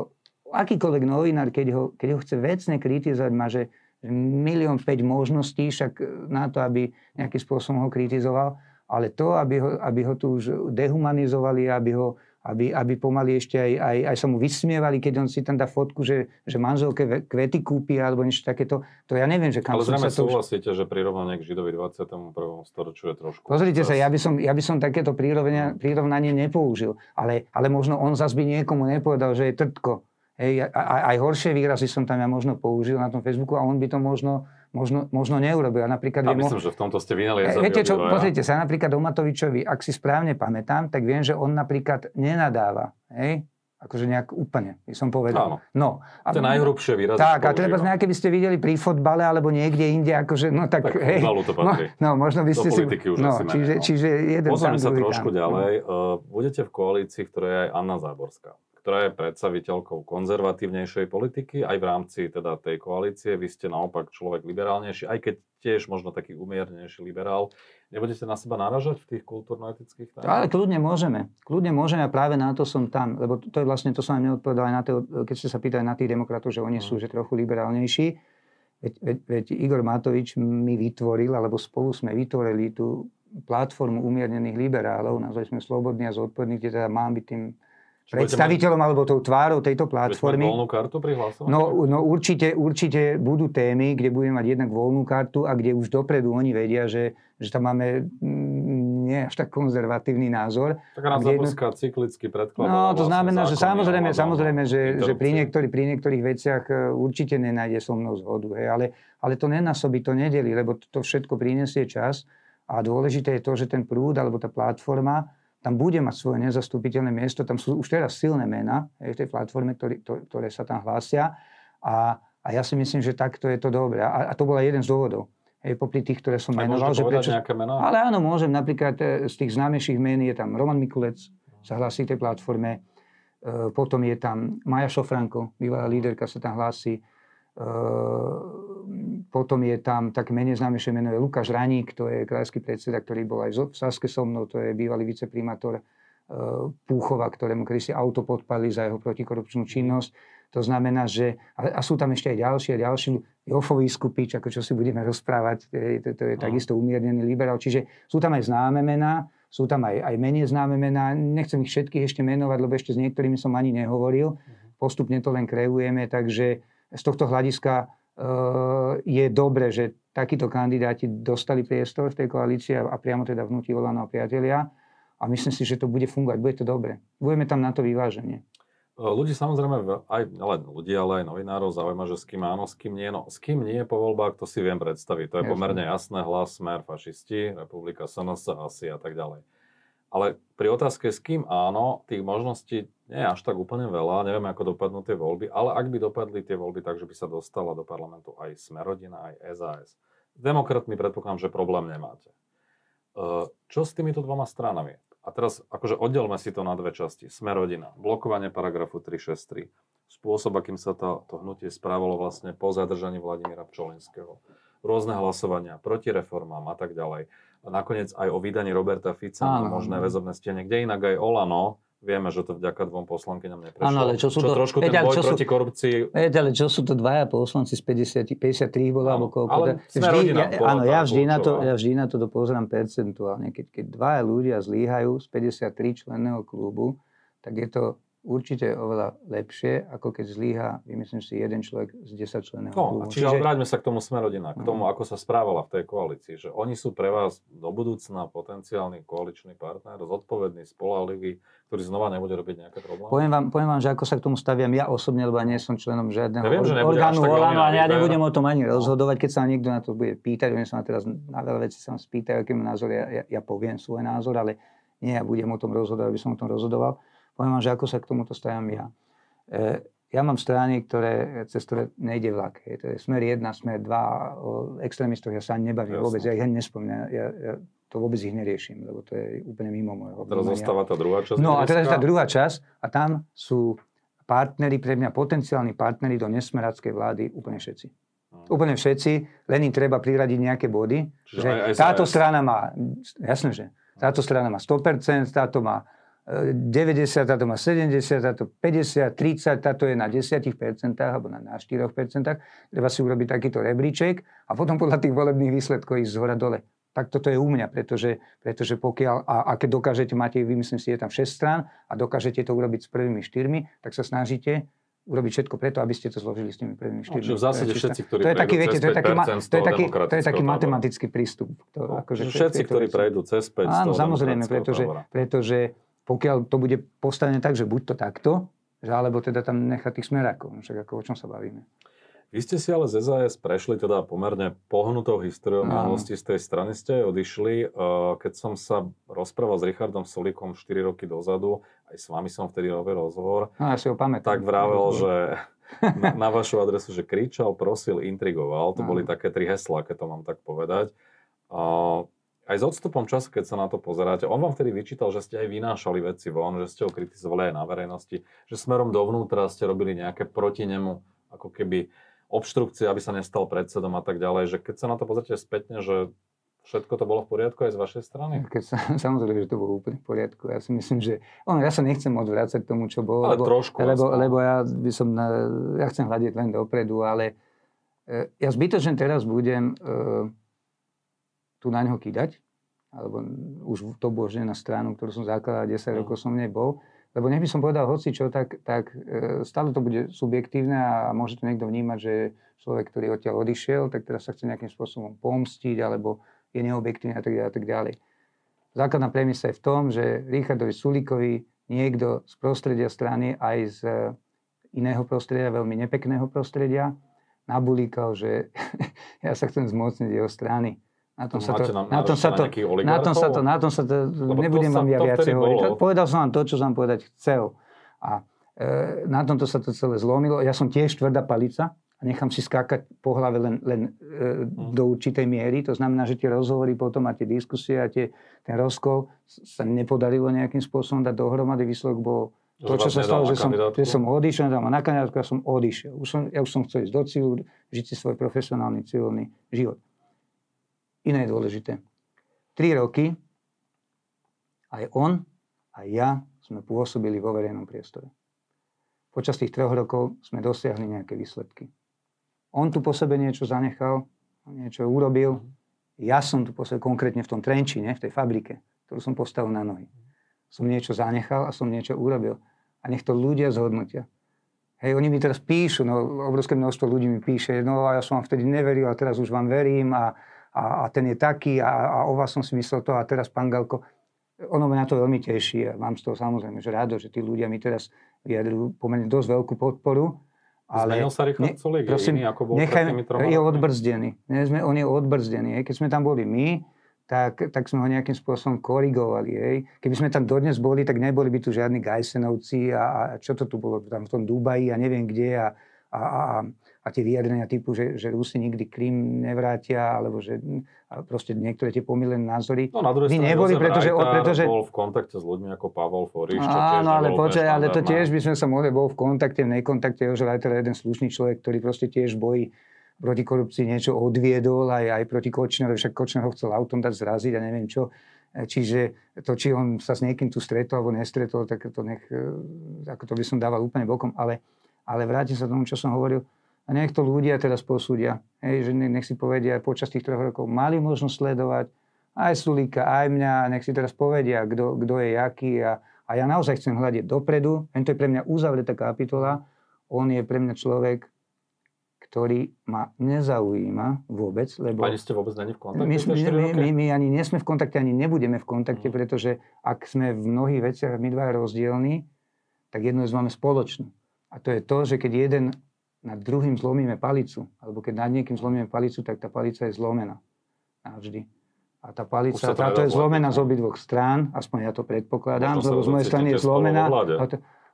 akýkoľvek novinár, keď ho, keď ho chce vecne kritizovať, má že milión päť možností však na to, aby nejakým spôsobom ho kritizoval, ale to, aby ho, aby ho tu už dehumanizovali, aby ho aby, aby pomaly ešte aj, aj, aj sa mu vysmievali, keď on si tam dá fotku, že, že manželke ve- kvety kúpi alebo niečo takéto. To ja neviem, že kam Ale zrejme sa to už... súhlasíte, že prirovnanie k Židovi 21. storočiu je trošku... Pozrite sa, ja by som, ja by som takéto prirovnanie, nepoužil. Ale, ale možno on zase by niekomu nepovedal, že je trtko. Hej, a, a, aj horšie výrazy som tam ja možno použil na tom Facebooku a on by to možno, možno, možno neurobil. A napríklad A je mo- myslím, že v tomto ste vynali E, Viete čo, pozrite sa, napríklad o Matovičovi, ak si správne pamätám, tak viem, že on napríklad nenadáva. Hej? Akože nejak úplne, by som povedal. Áno. No. To je najhrubšie výrazy. Tak, a treba nejaké by ste videli pri fotbale alebo niekde inde, akože, no tak, Tak hej. to patrí. No, no, možno by Do ste si... politiky už no, asi menej, čiže, no. čiže jeden Pozrieme sa trošku tam. ďalej. Uh, budete v koalícii, v ktorej je aj Anna Záborská, ktorá je predstaviteľkou konzervatívnejšej politiky, aj v rámci teda tej koalície. Vy ste naopak človek liberálnejší, aj keď tiež možno taký umiernejší liberál. Nebudete na seba naražať v tých kultúrno-etických témach? Ale kľudne môžeme. Kľudne môžeme a práve na to som tam. Lebo to je vlastne, to som vám neodpovedal aj na to, keď ste sa pýtali na tých demokratov, že oni sú že trochu liberálnejší. Veď, veď, veď Igor Matovič mi vytvoril, alebo spolu sme vytvorili tú platformu umiernených liberálov, nazvali sme Slobodný a zodpovedný, kde teda mám byť tým predstaviteľom alebo tou tvárou tejto platformy. voľnú kartu pri hlasovaní? No, no určite, určite budú témy, kde budeme mať jednak voľnú kartu a kde už dopredu oni vedia, že, že tam máme mm, nie až tak konzervatívny názor. Tak kde jedno- cyklicky predkladala No, to vlastne znamená, že samozrejme, samozrejme že, že pri, niektorých, pri niektorých veciach e, určite nenájde so mnou zhodu. Hej, ale, ale to nenásobí, to nedeli, lebo to, to všetko prinesie čas a dôležité je to, že ten prúd alebo tá platforma tam bude mať svoje nezastupiteľné miesto. Tam sú už teraz silné mená v tej platforme, ktorý, to, ktoré sa tam hlásia. A, a ja si myslím, že takto je to dobré. A, a to bol aj jeden z dôvodov. Hej, popri tých, ktoré som Aj menoval. Že prečo, nejaké mená? ale áno, môžem. Napríklad e, z tých známejších mien je tam Roman Mikulec, sa hlási k tej platforme. E, Potom je tam Maja Šofranko, bývalá líderka sa tam hlási. E, Potom je tam také menej známejšie meno je Lukáš Raník, to je krajský predseda, ktorý bol aj v Saske so mnou, to je bývalý viceprimátor e, Púchova, ktorému kedy si auto podpali za jeho protikorupčnú činnosť. To znamená, že... A, a sú tam ešte aj ďalší a ďalší. Jofový skupič, ako čo si budeme rozprávať, to to, je No. takisto umiernený liberál. Čiže sú tam aj známe mená, sú tam aj, aj menej známe mená. Nechcem ich všetkých ešte menovať, lebo ešte s niektorými som ani nehovoril. Postupne to len kreujeme, takže z tohto hľadiska e, je dobre, že takíto kandidáti dostali priestor v tej koalícii a, priamo teda vnúti Olano a priatelia. A myslím si, že to bude fungovať, bude to dobre. Budeme tam na to vyváženie. Ľudí samozrejme, aj len ľudí, ale aj novinárov zaujíma, že s kým áno, s kým nie. No, s kým nie po voľbách, to si viem predstaviť. To je Jasné. pomerne jasné. Hlas, smer, fašisti, republika SNS, asi a tak ďalej. Ale pri otázke s kým áno, tých možností nie je až tak úplne veľa. Neviem, ako dopadnú tie voľby, ale ak by dopadli tie voľby tak, že by sa dostala do parlamentu aj Smerodina, aj SAS. S demokratmi predpokladám, že problém nemáte. čo s týmito dvoma stranami? A teraz akože oddelme si to na dve časti. Sme rodina, blokovanie paragrafu 363, spôsob, akým sa to, to hnutie správalo vlastne po zadržaní Vladimíra Pčolinského, rôzne hlasovania proti reformám a tak ďalej. A nakoniec aj o vydaní Roberta Fica na možné väzobné stiene, kde inak aj Olano Vieme, že to vďaka dvom poslankyňam neprešlo. Áno, ale čo sú čo to... trošku ten boj čo proti sú, korupcii... Veď, ale čo sú to dvaja poslanci z 50, 53 bola, alebo koľko? Ale vždy, rodina, ja, áno, ja vždy, na to, ja vždy na to dopozerám percentuálne. Keď, keď dvaja ľudia zlíhajú z 53 členného klubu, tak je to určite oveľa lepšie, ako keď zlíha, vymyslím si, jeden človek z 10 členov. No, čiže, čiže vráťme sa k tomu Smerodina, k tomu, no. ako sa správala v tej koalícii. Že oni sú pre vás do budúcna potenciálny koaličný partner, zodpovedný, spolahlivý, ktorý znova nebude robiť nejaké problémy? Poviem vám, poviem vám, že ako sa k tomu staviam ja osobne, lebo ja nie som členom žiadneho ja viem, orgánu Olano a ja nebudem o tom ani no. rozhodovať. Keď sa niekto na to bude pýtať, oni sa ma teraz na veľa veci sa ma spýtajú, aký názor, ja, ja, ja poviem svoj názor, ale nie ja budem o tom rozhodovať, aby som o tom rozhodoval. Poviem vám, že ako sa k tomuto stavím ja. E, ja mám strany, ktoré, cez ktoré nejde vlak. Je to je smer 1, smer 2, o extrémistoch ja sa nebavím Jasne. vôbec, ja ich ani nespomínam. Ja, ja to vôbec ich neriešim, lebo to je úplne mimo môjho. Teraz zostáva tá druhá časť. No a teraz tá druhá časť a tam sú partneri, pre mňa potenciálni partneri do nesmerackej vlády úplne všetci. Hmm. Úplne všetci, len im treba priradiť nejaké body. Čiže že aj, aj táto strana má, jasné, že táto strana má 100%, táto má 90, táto má 70, táto 50, 30, táto je na 10% alebo na, na 4%. Treba si urobiť takýto rebríček a potom podľa tých volebných výsledkov ísť z hora dole. Tak toto je u mňa, pretože, pretože pokiaľ, a, a keď dokážete, máte, vymyslím si, je tam 6 strán a dokážete to urobiť s prvými štyrmi, tak sa snažíte urobiť všetko preto, aby ste to zložili s tými prvými štyrmi. No, v zásade všetci, ktorí to je taký, viete, to je taký, to je taký, to je taký matematický prístup. To, no, akože všetci, ktorí prejdú cez 5 Áno, samozrejme, pretože, pretože pokiaľ to bude postavené tak, že buď to takto, že alebo teda tam nechať tých smerákov. No však ako o čom sa bavíme. Vy ste si ale z SAS prešli teda pomerne pohnutou históriou no. minulosti z tej strany ste odišli. Keď som sa rozprával s Richardom Solikom 4 roky dozadu, aj s vami som vtedy robil rozhovor, no, ja si ho pamätám. tak vravel, že na, na vašu adresu, že kričal, prosil, intrigoval. To no. boli také tri heslá, keď to mám tak povedať aj s odstupom času, keď sa na to pozeráte, on vám vtedy vyčítal, že ste aj vynášali veci von, že ste ho kritizovali aj na verejnosti, že smerom dovnútra ste robili nejaké proti nemu, ako keby obštrukcie, aby sa nestal predsedom a tak ďalej, že keď sa na to pozrite spätne, že všetko to bolo v poriadku aj z vašej strany? Keď sa, samozrejme, že to bolo úplne v poriadku. Ja si myslím, že on, ja sa nechcem odvrácať k tomu, čo bolo, ale lebo, trošku, lebo, lebo ja by som, na, ja chcem hľadiť len dopredu, ale e, ja zbytočne teraz budem e, tu na ňo kýdať, alebo už to bolo na stranu, ktorú som zakladal, 10 mm. rokov som nebol. Lebo nech by som povedal hoci čo, tak, tak e, stále to bude subjektívne a môže to niekto vnímať, že človek, ktorý odtiaľ odišiel, tak teraz sa chce nejakým spôsobom pomstiť, alebo je neobjektívny a tak ďalej. A tak ďalej. Základná premisa je v tom, že Richardovi Sulíkovi niekto z prostredia strany aj z iného prostredia, veľmi nepekného prostredia, nabulíkal, že ja sa chcem zmocniť jeho strany. Na tom, sa to, na, tom sa to, na tom sa to, na tom sa to, nebudem vám ja viacej hovoriť. Povedal som vám to, čo som povedať chcel. A e, na tomto sa to celé zlomilo. Ja som tiež tvrdá palica a nechám si skákať po hlave len, len e, hmm. do určitej miery. To znamená, že tie rozhovory potom a tie diskusie a tie, ten rozkol sa nepodarilo nejakým spôsobom dať dohromady. Výsledok bol to, čo sa stalo, že som, že som odišiel a na kandidátku ja som odišiel. Už som, ja už som chcel ísť do cílu, žiť si svoj profesionálny civilný život. Iné je dôležité. Tri roky aj on, aj ja sme pôsobili vo verejnom priestore. Počas tých troch rokov sme dosiahli nejaké výsledky. On tu po sebe niečo zanechal, niečo urobil. Ja som tu po sebe, konkrétne v tom Trenčine, v tej fabrike, ktorú som postavil na nohy. Som niečo zanechal a som niečo urobil. A nech to ľudia zhodnotia. Hej, oni mi teraz píšu, no obrovské množstvo ľudí mi píše, no a ja som vám vtedy neveril a teraz už vám verím a, a, a ten je taký a, a o vás som si myslel to a teraz pán Galko, ono mňa to veľmi teší a mám z toho samozrejme, že rádo, že tí ľudia mi teraz vyjadrujú pomerne dosť veľkú podporu. Ale Zmenil sa Richard ne, Solík, prosím, je iný, ako bol nechajme, je odbrzdený. Nie, sme, on je odbrzdený. Keď sme tam boli my, tak, tak sme ho nejakým spôsobom korigovali. Hej. Keby sme tam dodnes boli, tak neboli by tu žiadni Gajsenovci a, a čo to tu bolo tam v tom Dubaji a neviem kde a, a, a, a tie vyjadrenia typu, že, že Rusi nikdy Krym nevrátia, alebo že proste niektoré tie pomílené názory. No na druhej strane neboli, pretože, Rajtár pretože... bol v kontakte s ľuďmi ako Pavol Foriš, čo Áno, ale počkaj, ale to tiež by sme sa mohli, bol v kontakte, v nekontakte, že Rajtár je jeden slušný človek, ktorý proste tiež bojí proti korupcii niečo odviedol aj, aj proti Kočnerovi, však Kočner ho chcel autom dať zraziť a neviem čo. E, čiže to, či on sa s niekým tu stretol alebo nestretol, tak to nech, e, ako to by som dával úplne bokom. Ale, ale vrátim sa k tomu, čo som hovoril. A nech to ľudia teraz posúdia. Hej, že nech si povedia počas tých troch rokov, mali možnosť sledovať aj Sulíka, aj mňa, nech si teraz povedia, kto, kto je jaký. A, a ja naozaj chcem hľadiť dopredu. to je pre mňa uzavretá kapitola. On je pre mňa človek, ktorý ma nezaujíma vôbec, lebo... Ani ste vôbec není v kontakte? My, my, my, my ani nie sme v kontakte, ani nebudeme v kontakte, mm. pretože ak sme v mnohých veciach my dva rozdielni, tak jedno z máme spoločné. A to je to, že keď jeden nad druhým zlomíme palicu, alebo keď nad niekým zlomíme palicu, tak tá palica je zlomená. Navždy. A tá palica, táto je zlomená z obidvoch strán, aspoň ja to predpokladám, lebo z mojej strany je zlomená.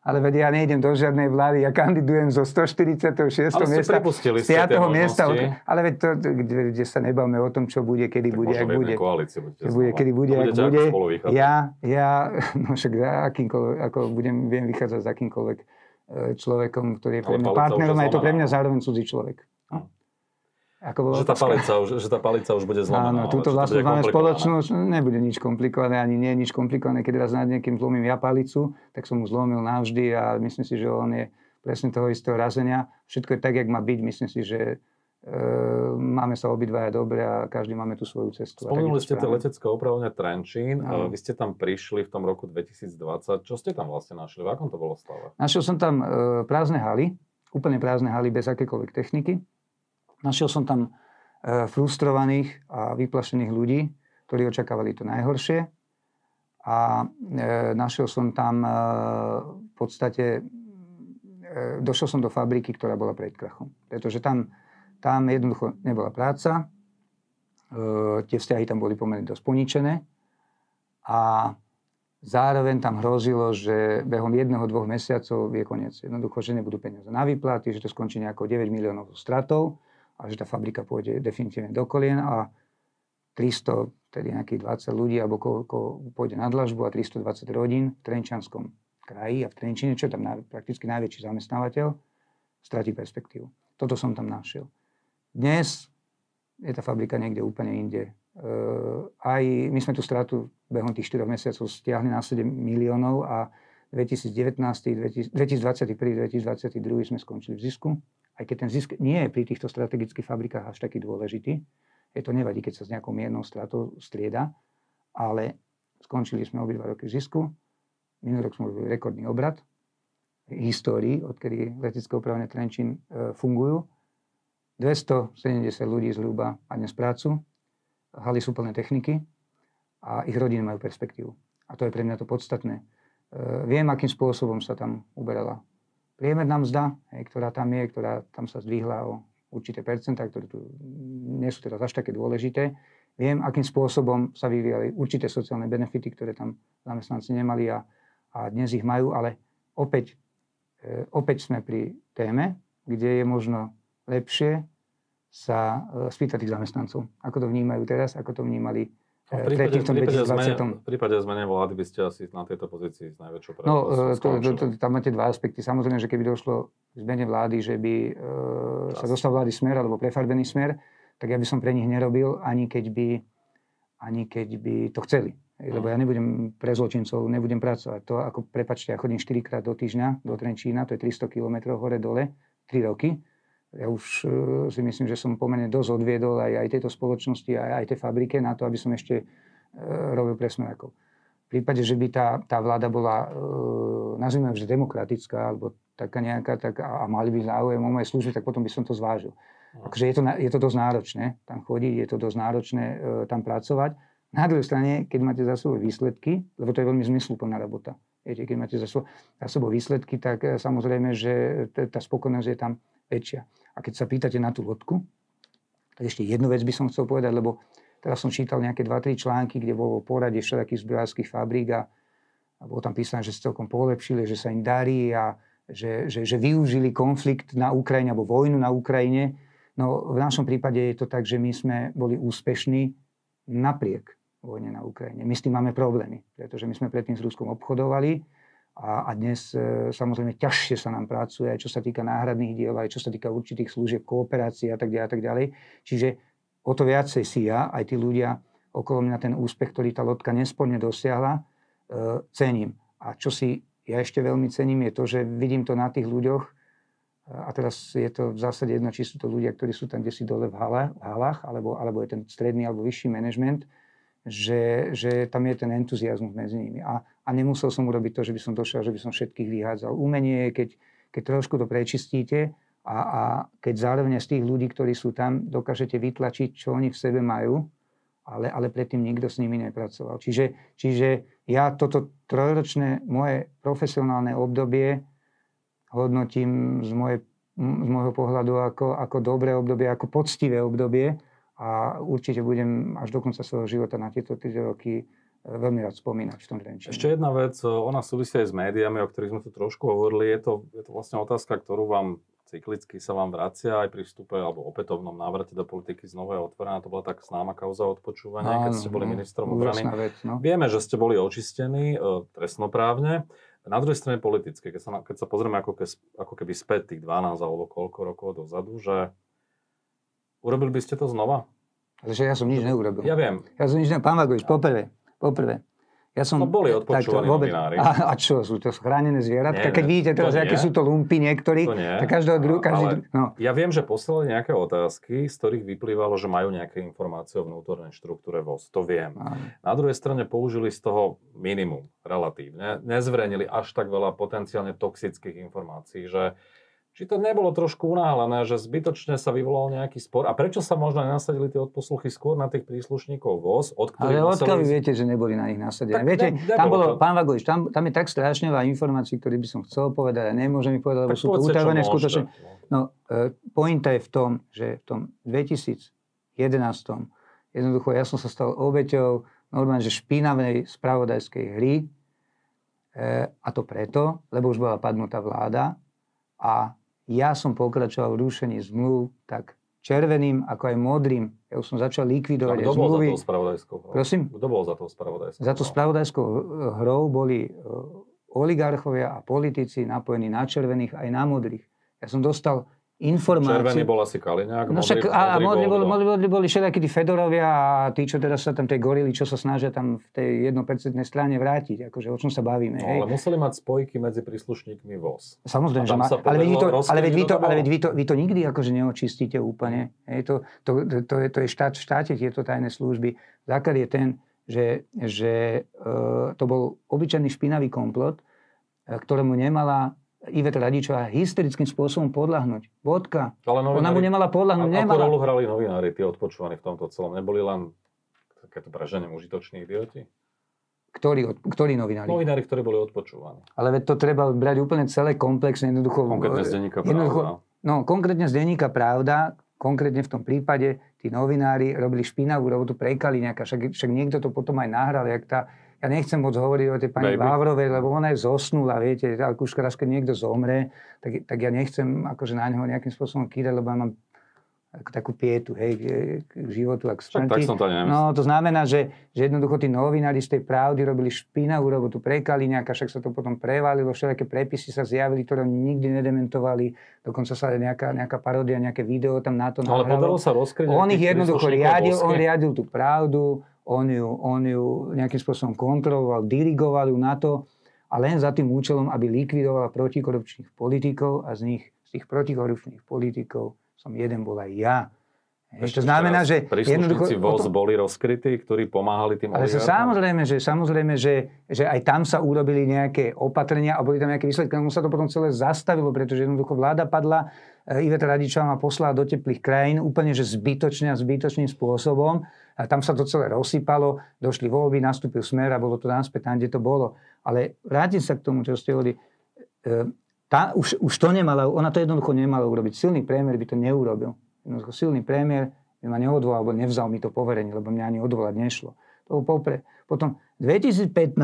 Ale veď ja nejdem do žiadnej vlády, ja kandidujem zo 146. Ale miesta, z 5. miesta. Ale veď to, kde, kde sa nebavme o tom, čo bude, kedy tak bude, ak bude. Koalícii, bude, kedy bude, ak bude. Ja, ja, no však akýmkoľvek, ako budem, viem vychádzať s akýmkoľvek človekom, ktorý je pre mňa partnerom, a je to pre mňa zároveň cudzí človek. No. Ako že, tá palica už, že tá palica už bude zlomená. Áno, túto vlastne máme spoločnosť, nebude nič komplikované, ani nie je nič komplikované. Keď raz nad niekým zlomím ja palicu, tak som mu zlomil navždy a myslím si, že on je presne toho istého razenia. Všetko je tak, jak má byť. Myslím si, že máme sa obidvaja dobre a každý máme tú svoju cestu. Spomínali ste to letecké opravovanie Trenčín. No. Vy ste tam prišli v tom roku 2020. Čo ste tam vlastne našli? V akom to bolo stave? Našiel som tam e, prázdne haly, úplne prázdne haly bez akékoľvek techniky Našiel som tam frustrovaných a vyplašených ľudí, ktorí očakávali to najhoršie. A našiel som tam v podstate, došiel som do fabriky, ktorá bola pred krachom. Pretože tam, tam jednoducho nebola práca, tie vzťahy tam boli pomerne dosť poničené a zároveň tam hrozilo, že behom jedného, dvoch mesiacov je koniec. Jednoducho, že nebudú peniaze na výplaty, že to skončí nejako 9 miliónov stratov a že tá fabrika pôjde definitívne do kolien a 300, tedy nejakých 20 ľudí, alebo koľko pôjde na dlažbu a 320 rodín v Trenčanskom kraji a v Trenčine, čo je tam naj, prakticky najväčší zamestnávateľ, stratí perspektívu. Toto som tam našiel. Dnes je tá fabrika niekde úplne inde. E, aj my sme tú stratu behom tých 4 mesiacov stiahli na 7 miliónov a 2019, 2021, 2022 sme skončili v zisku aj keď ten zisk nie je pri týchto strategických fabrikách až taký dôležitý, je to nevadí, keď sa s nejakou miernou stratou strieda, ale skončili sme obidva roky v zisku. Minulý rok sme robili rekordný obrad v histórii, odkedy letecké opravné Trenčín e, fungujú. 270 ľudí zhruba a dnes prácu, haly sú plné techniky a ich rodiny majú perspektívu. A to je pre mňa to podstatné. E, viem, akým spôsobom sa tam uberala priemerná mzda, ktorá tam je, ktorá tam sa zdvihla o určité percentá, ktoré tu nie sú teraz až také dôležité. Viem, akým spôsobom sa vyvíjali určité sociálne benefity, ktoré tam zamestnanci nemali a, a dnes ich majú, ale opäť, e, opäť sme pri téme, kde je možno lepšie sa e, spýtať tých zamestnancov, ako to vnímajú teraz, ako to vnímali v prípade, v, prípade zmene, v prípade zmene vlády by ste asi na tejto pozícii s najväčšou No, e, to, to, to, tam máte dva aspekty. Samozrejme, že keby došlo k zmene vlády, že by e, sa dostal vlády smer alebo prefarbený smer, tak ja by som pre nich nerobil, ani keď by, ani keď by to chceli. Lebo ja nebudem pre zločincov, nebudem pracovať. To ako, prepačte, ja chodím 4 krát do týždňa do Trenčína, to je 300 km hore-dole, 3 roky ja už uh, si myslím, že som pomerne dosť odviedol aj, aj tejto spoločnosti, aj, aj tej fabrike na to, aby som ešte uh, robil presne ako. V prípade, že by tá, tá vláda bola, uh, nazvime že demokratická, alebo taká nejaká, tak, a, a mali by záujem o moje služby, tak potom by som to zvážil. No. Takže je to, je to dosť náročné tam chodiť, je to dosť náročné uh, tam pracovať. Na druhej strane, keď máte za sebou výsledky, lebo to je veľmi zmysluplná robota, viete, keď máte za sebou, za sebou výsledky, tak samozrejme, že tá spokojnosť je tam väčšia. A keď sa pýtate na tú lodku, tak ešte jednu vec by som chcel povedať, lebo teraz som čítal nejaké 2-3 články, kde bolo porade všetkých zbrojárských fabrík a, a bolo tam písané, že sa celkom polepšili, že sa im darí a že, že, že využili konflikt na Ukrajine alebo vojnu na Ukrajine. No v našom prípade je to tak, že my sme boli úspešní napriek vojne na Ukrajine. My s tým máme problémy, pretože my sme predtým s Ruskom obchodovali a, a dnes e, samozrejme ťažšie sa nám pracuje, aj čo sa týka náhradných diel, aj čo sa týka určitých služieb, kooperácií a tak ďalej, a tak ďalej. Čiže o to viacej si ja, aj tí ľudia okolo mňa ten úspech, ktorý tá loďka nesporne dosiahla, e, cením. A čo si ja ešte veľmi cením, je to, že vidím to na tých ľuďoch, a teraz je to v zásade jedno, či sú to ľudia, ktorí sú tam kde si dole v, hala, v halách, alebo, alebo je ten stredný alebo vyšší manažment, že, že tam je ten entuziasmus medzi nimi. A, a nemusel som urobiť to, že by som došiel, že by som všetkých vyhádzal. Umenie je, keď, keď trošku to prečistíte a, a keď zároveň z tých ľudí, ktorí sú tam, dokážete vytlačiť, čo oni v sebe majú, ale, ale predtým nikto s nimi nepracoval. Čiže, čiže ja toto trojročné moje profesionálne obdobie hodnotím z, moje, z môjho pohľadu ako, ako dobré obdobie, ako poctivé obdobie a určite budem až do konca svojho života na tieto 3 roky e, veľmi rád spomínať v tom Trenčine. Ešte jedna vec, ona súvisí aj s médiami, o ktorých sme tu trošku hovorili. Je to, je to vlastne otázka, ktorú vám cyklicky sa vám vracia aj pri vstupe alebo opätovnom návrate do politiky znova je otvorená. To bola tak známa kauza odpočúvania, keď ste boli ministrom obrany. Vec, no. Vieme, že ste boli očistení e, trestnoprávne. Na druhej strane politické, keď sa, keď sa pozrieme ako, ke, ako keby späť tých 12 alebo koľko rokov dozadu, že urobili by ste to znova? Takže ja som nič neurobil. Ja viem. Ja som nič neurobil. Pán Vagovič, poprvé, poprvé, ja som, no boli odpočúvaní vôbec, novinári. A, a čo, sú to chránené zvieratka? Nie, Keď vidíte teraz, aké sú to lumpy niektorí, to nie. tak každého druhého... Každý, no. Ja viem, že poslali nejaké otázky, z ktorých vyplývalo, že majú nejaké informácie o vnútornej štruktúre VOS. To viem. Aj. Na druhej strane použili z toho minimum relatívne. Nezverejnili až tak veľa potenciálne toxických informácií, že či to nebolo trošku unáhlené, že zbytočne sa vyvolal nejaký spor? A prečo sa možno nenasadili tie odposluchy skôr na tých príslušníkov VOZ, od ktorých Ale odkiaľ museli... viete, že neboli na nich nasadené? viete, ne, tam bolo, to... pán Vagovič, tam, tam je tak strašne veľa informácií, ktoré by som chcel povedať a nemôžem ich povedať, lebo sú to utavené skutočne. No, e, pointa je v tom, že v tom 2011 jednoducho ja som sa stal obeťou normálne, že špinavej spravodajskej hry, e, a to preto, lebo už bola padnutá vláda a ja som pokračoval v rušení zmluv tak červeným, ako aj modrým. Ja už som začal likvidovať kto zmluvy. bol za tou spravodajskou hrou? Prosím? Kto bol za tou spravodajskou Za tou spravodajskou hrou boli e, oligarchovia a politici napojení na červených aj na modrých. Ja som dostal informácie. Červený bol asi Kaliňák, no však, a, modrý, bol, modrý, modrý, boli všetky tí Fedorovia a tí, čo teraz sa tam, tie gorily, čo sa snažia tam v tej jednopercentnej strane vrátiť. Akože o čom sa bavíme. No, hej. ale museli mať spojky medzi príslušníkmi VOS. Samozrejme, že má, ale, veď vy to, ale, veď vy to, ale veď vy to, vy to nikdy akože neočistíte úplne. Hej, to, to, to, to, je, to je štát v štáte, tieto tajné služby. Základ je ten, že, že uh, to bol obyčajný špinavý komplot, e, ktorému nemala Iveta Radičová hysterickým spôsobom podľahnuť. Vodka. Ale novinári, Ona mu nemala podľahnuť. A, nemala. Akú rolu hrali novinári, tí odpočúvaní v tomto celom? Neboli len takéto praženie užitoční idioti? Ktorí, ktorí novinári? Novinári, ktorí boli odpočúvaní. Ale to treba brať úplne celé komplexne. Jednoducho, konkrétne z denníka Pravda. No, konkrétne z denníka Pravda, konkrétne v tom prípade, tí novinári robili špinavú robotu, prekali nejaká, však, však niekto to potom aj nahral, jak tá ja nechcem moc hovoriť o tej pani Baby. Vávrovej, lebo ona je zosnula, viete, ak už raz, keď niekto zomre, tak, tak ja nechcem akože na neho nejakým spôsobom kýdať, lebo ja mám takú pietu, hej, k životu a k smrti. tak som to No, to znamená, že, že jednoducho tí novinári z tej pravdy robili špinavú robotu, prekali nejaká, však sa to potom prevalilo, všelijaké prepisy sa zjavili, ktoré nikdy nedementovali, dokonca sa nejaká, nejaká paródia, nejaké video tam na to no, Ale podarilo sa rozkryť. On ich jednoducho riadil, on riadil tú pravdu, on ju, on ju nejakým spôsobom kontroloval, dirigoval ju na to a len za tým účelom, aby likvidovala protikorupčných politikov a z nich, z tých protikorupčných politikov som jeden bol aj ja. Ešte to znamená, že jednoducho... VOZ tom, boli rozkrytí, ktorí pomáhali tým Ale samozrejme, že, samozrejme že, že aj tam sa urobili nejaké opatrenia a boli tam nejaké výsledky. No sa to potom celé zastavilo, pretože jednoducho vláda padla, Iveta Radičová ma poslala do teplých krajín úplne že zbytočne a zbytočným spôsobom. A tam sa to celé rozsypalo, došli voľby, nastúpil smer a bolo to náspäť tam, kde to bolo. Ale vrátim sa k tomu, čo ste hovorili. E, tá, už, už to nemala, ona to jednoducho nemala urobiť. Silný priemer by to neurobil jednoducho silný premiér by ma neodvolal, alebo nevzal mi to poverenie, lebo mňa ani odvolať nešlo. To popre. Potom v 2015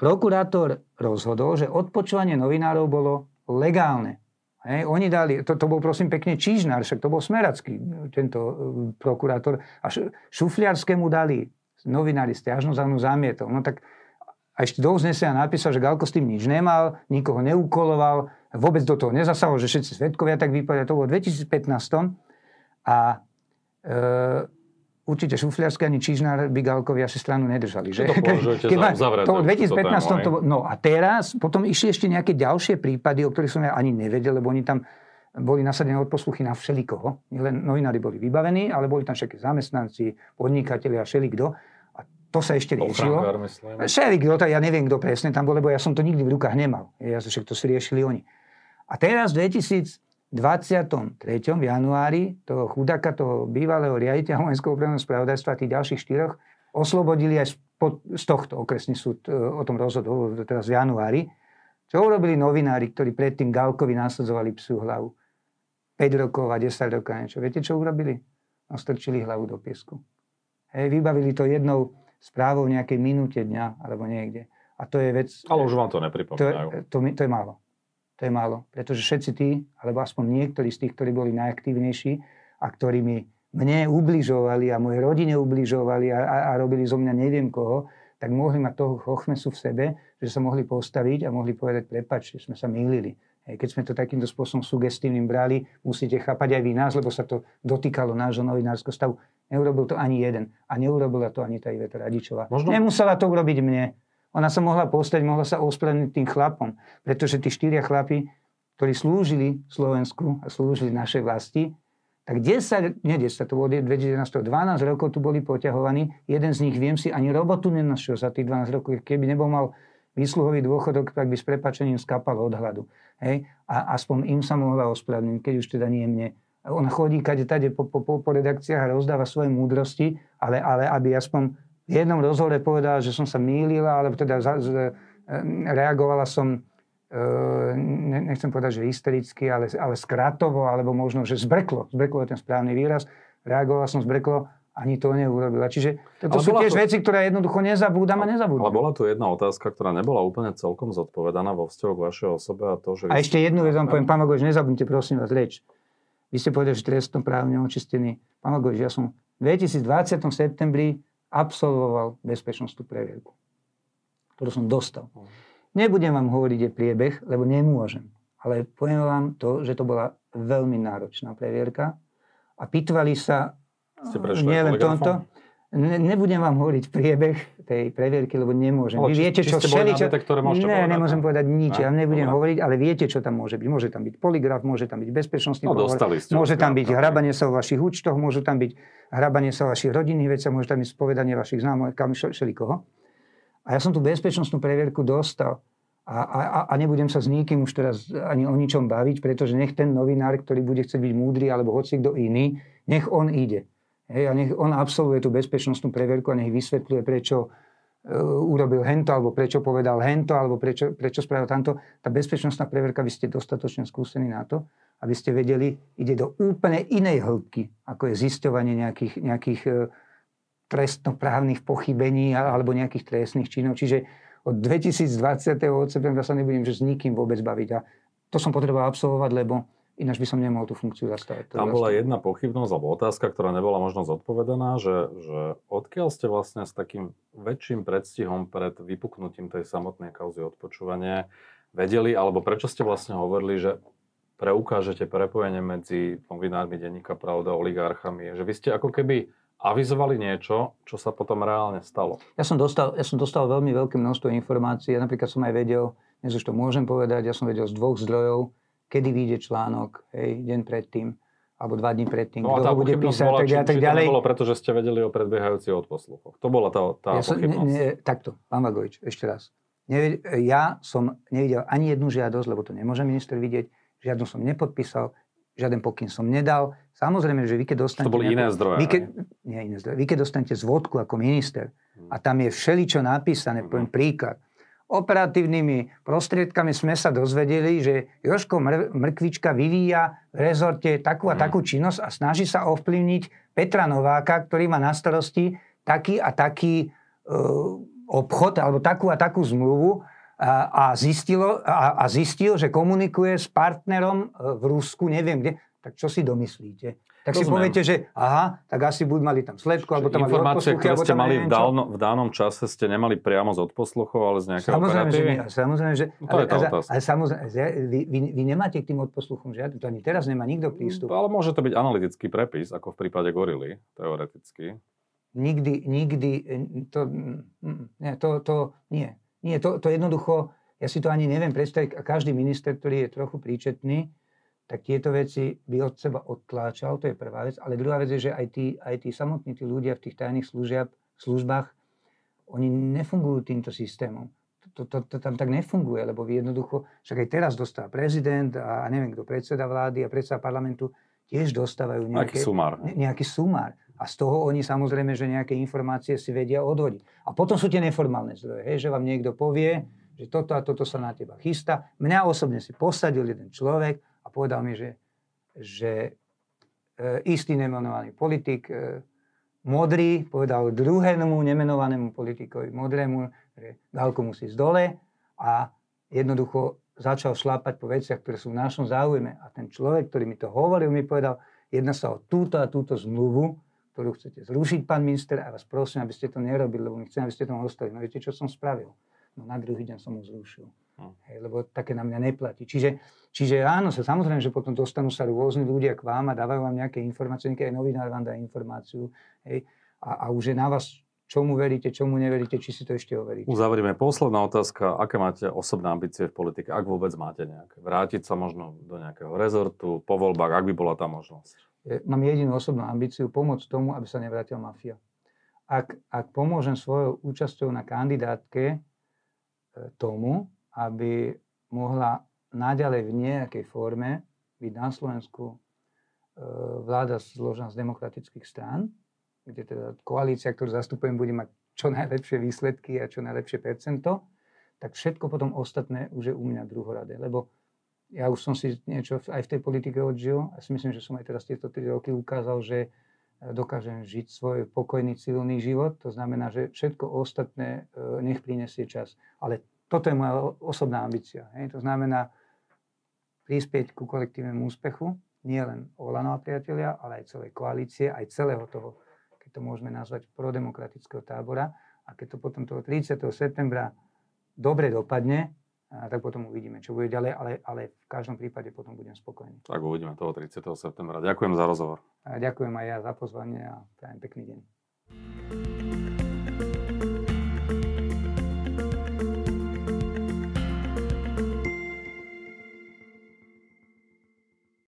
prokurátor rozhodol, že odpočúvanie novinárov bolo legálne. Hej, oni dali, to, to bol prosím pekne Čížnár, však to bol Smeracký, tento uh, prokurátor. A Šufliarskému dali novinári stiažnosť a on zamietol. No tak a ešte do uznesenia napísal, že Galko s tým nič nemal, nikoho neukoloval, vôbec do toho nezasahol, že všetci svetkovia tak vypovedali. To bolo v 2015. A e, určite šufliarské ani Čižnár Bigálkovi asi stranu nedržali. Že? To Keď ma, to v 2015 to, No a teraz, potom išli ešte nejaké ďalšie prípady, o ktorých som ja ani nevedel, lebo oni tam boli nasadené odposluchy na všelikoho. Len novinári boli vybavení, ale boli tam všetky zamestnanci, podnikatelia, všelikdo. A to sa ešte riešilo. Všelikdo, ja neviem, kto presne tam bol, lebo ja som to nikdy v rukách nemal. Ja, však to si riešili oni. A teraz 2000, 23. januári toho chudáka toho bývalého riaditeľa vojenského obranného spravodajstva a tých ďalších štyroch oslobodili aj z tohto okresný súd e, o tom rozhodol teraz v januári. Čo urobili novinári, ktorí predtým Galkovi nasadzovali psu hlavu? 5 rokov a 10 rokov a niečo. Viete, čo urobili? Nastrčili hlavu do piesku. Hej, vybavili to jednou správou v nejakej minúte dňa alebo niekde. A to je vec... Ale už vám to nepripomínajú. To, to, to, to je málo. To je málo. Pretože všetci tí, alebo aspoň niektorí z tých, ktorí boli najaktívnejší a ktorí mi mne ubližovali a mojej rodine ubližovali a, a, a robili zo mňa neviem koho, tak mohli mať toho chochmesu v sebe, že sa mohli postaviť a mohli povedať, prepač, že sme sa mýlili. Keď sme to takýmto spôsobom sugestívnym brali, musíte chápať aj vy nás, lebo sa to dotýkalo nášho novinárskeho stavu. Neurobil to ani jeden. A neurobila to ani tá Iveta Radičová. Možno... Nemusela to urobiť mne. Ona sa mohla postať, mohla sa ospravedlniť tým chlapom. Pretože tí štyria chlapi, ktorí slúžili Slovensku a slúžili našej vlasti, tak 10, nie 10, to bolo 2011, 12 rokov tu boli poťahovaní. Jeden z nich, viem si, ani robotu nenašiel za tých 12 rokov. Keby nebol mal výsluhový dôchodok, tak by s prepačením skapal od hladu. Hej? A aspoň im sa mohla ospravedlniť, keď už teda nie mne. Ona chodí kade tade po, po, po, redakciách a rozdáva svoje múdrosti, ale, ale aby aspoň v jednom rozhovore povedala, že som sa mýlila, alebo teda e, reagovala som, e, ne, nechcem povedať, že hystericky, ale, ale skratovo, alebo možno, že zbreklo. Zbreklo je ten správny výraz. Reagovala som zbreklo, ani to neurobila. Čiže to sú tiež to... veci, ktoré jednoducho nezabúdam a nezabúdam. Ale bola tu jedna otázka, ktorá nebola úplne celkom zodpovedaná vo vzťahu k vašej osobe a to, že... A ešte jednu vec vám poviem, pán Magoš, nezabudnite prosím vás reč. Vy ste povedali, že trestnom právne očistený. Pán Magoš, ja som v 2020. septembri absolvoval bezpečnostnú previerku, ktorú som dostal. Nebudem vám hovoriť, je priebeh, lebo nemôžem. Ale poviem vám to, že to bola veľmi náročná previerka a pýtvali sa Ste nie len tomto, Ne, nebudem vám hovoriť priebeh tej previerky, lebo nemôžem. Ale Vy viete, čo všeli, čo... Detektore, ne, povedať, nemôžem povedať nič. No, ja nebudem dobre. hovoriť, ale viete, čo tam môže byť. Môže tam byť poligraf, môže tam byť bezpečnostný no, pohovor, môže tam byť hrabanie sa o vašich účtoch, môžu tam byť hrabanie sa o vašich rodinných veciach, môže tam byť spovedanie vašich známych, kam koho. A ja som tú bezpečnostnú previerku dostal. A, a, a nebudem sa s nikým už teraz ani o ničom baviť, pretože nech ten novinár, ktorý bude chcieť byť múdry, alebo hoci kto iný, nech on ide. Hej, a nech on absolvuje tú bezpečnostnú preverku a nech vysvetľuje, prečo uh, urobil hento, alebo prečo povedal hento, alebo prečo, prečo spravil tamto. Tá bezpečnostná preverka, vy ste dostatočne skúsení na to, aby ste vedeli, ide do úplne inej hĺbky, ako je zisťovanie nejakých, nejakých uh, trestnoprávnych pochybení alebo nejakých trestných činov. Čiže od 2020. od septembra sa nebudem že s nikým vôbec baviť. A to som potreboval absolvovať, lebo Ináč by som nemohol tú funkciu zastávať. Tam bola jedna pochybnosť alebo otázka, ktorá nebola možno zodpovedaná, že, že odkiaľ ste vlastne s takým väčším predstihom pred vypuknutím tej samotnej kauzy odpočúvania vedeli, alebo prečo ste vlastne hovorili, že preukážete prepojenie medzi novinármi denníka Pravda, oligarchami, že vy ste ako keby avizovali niečo, čo sa potom reálne stalo. Ja som dostal, ja som dostal veľmi veľké množstvo informácií. Ja napríklad som aj vedel, dnes už to môžem povedať, ja som vedel z dvoch zdrojov, kedy vyjde článok, hej, deň predtým, alebo dva dní predtým, no, kto ho bude písať, bola, tak, či, tak ďalej. To nebolo preto, že ste vedeli o predbiehajúcich odposluchoch. To bola tá, tá ja som, ne, ne, takto, pán Vagovič, ešte raz. Ne, ja som nevidel ani jednu žiadosť, lebo to nemôže minister vidieť, žiadnu som nepodpísal, žiaden pokyn som nedal. Samozrejme, že vy keď dostanete... To boli iné zdroje. Vy keď, nie iné zdroje. Vy keď dostanete zvodku ako minister a tam je všeličo napísané, mm-hmm. poviem príklad, operatívnymi prostriedkami sme sa dozvedeli, že Joško Mrkvička vyvíja v rezorte takú a mm. takú činnosť a snaží sa ovplyvniť Petra Nováka, ktorý má na starosti taký a taký uh, obchod alebo takú a takú zmluvu a, a, zistilo, a, a zistil, že komunikuje s partnerom e, v Rusku, neviem kde, tak čo si domyslíte? Tak Rozumiem. si poviete, že aha, tak asi buď mali tam sledku, alebo tam Informácie, ktoré ste mali v, dálno, v danom čase, ste nemali priamo z odposluchov, ale z nejakého samozrejme, operatívy? Že nie, samozrejme, že... No, to ale, je tá ale, ale samozrejme, vy, vy, vy, nemáte k tým odposluchom žiadny, to ani teraz nemá nikto prístup. Ale môže to byť analytický prepis, ako v prípade gorily, teoreticky. Nikdy, nikdy, to, nie, to, to nie. Nie, to, to jednoducho, ja si to ani neviem predstaviť, každý minister, ktorý je trochu príčetný, tak tieto veci by od seba odtláčal, to je prvá vec. Ale druhá vec je, že aj tí, aj tí samotní tí ľudia v tých tajných služiab, službách, oni nefungujú týmto systémom. To, to, to tam tak nefunguje, lebo jednoducho, však aj teraz dostáva prezident a, a neviem kto, predseda vlády a predseda parlamentu, tiež dostávajú nejaké, nejaký sumár. Ne, nejaký sumár. A z toho oni samozrejme, že nejaké informácie si vedia odvodiť. A potom sú tie neformálne zdroje, hej, že vám niekto povie, že toto a toto sa na teba chystá. Mňa osobne si posadil jeden človek a povedal mi, že, že e, istý nemenovaný politik, e, modrý, povedal druhému nemenovanému politikovi, modrému, že Galko musí ísť dole a jednoducho začal šlápať po veciach, ktoré sú v našom záujme. A ten človek, ktorý mi to hovoril, mi povedal, jedná sa o túto a túto zmluvu, ktorú chcete zrušiť, pán minister, a vás prosím, aby ste to nerobili, lebo my chceme, aby ste to ostali. No viete, čo som spravil? No na druhý deň som ho zrušil. Hm. Hej, lebo také na mňa neplatí. Čiže, čiže áno, sa samozrejme, že potom dostanú sa rôzni ľudia k vám a dávajú vám nejaké informácie, nejaký aj novinár vám dá informáciu. Hej, a, a už je na vás, čomu veríte, čomu neveríte, či si to ešte overíte. Uzavrieme. Posledná otázka. Aké máte osobné ambície v politike, ak vôbec máte nejaké? Vrátiť sa možno do nejakého rezortu, po voľbách, ak by bola tá možnosť? Mám jedinú osobnú ambíciu, pomôcť tomu, aby sa nevrátila mafia. Ak, ak pomôžem svojou účasťou na kandidátke tomu, aby mohla naďalej v nejakej forme byť na Slovensku e, vláda zložená z demokratických strán, kde teda koalícia, ktorú zastupujem, bude mať čo najlepšie výsledky a čo najlepšie percento, tak všetko potom ostatné už je u mňa druhoradé. Lebo ja už som si niečo aj v tej politike odžil a si myslím, že som aj teraz tieto 3 roky ukázal, že dokážem žiť svoj pokojný civilný život. To znamená, že všetko ostatné e, nech prinesie čas. Ale toto je moja osobná ambícia. Hej. To znamená prispieť ku kolektívnemu úspechu, nie len Olano a priatelia, ale aj celej koalície, aj celého toho, keď to môžeme nazvať, prodemokratického tábora. A keď to potom toho 30. septembra dobre dopadne, tak potom uvidíme, čo bude ďalej, ale, ale v každom prípade potom budem spokojný. Tak uvidíme toho 30. septembra. Ďakujem za rozhovor. A ďakujem aj ja za pozvanie a prajem pekný deň.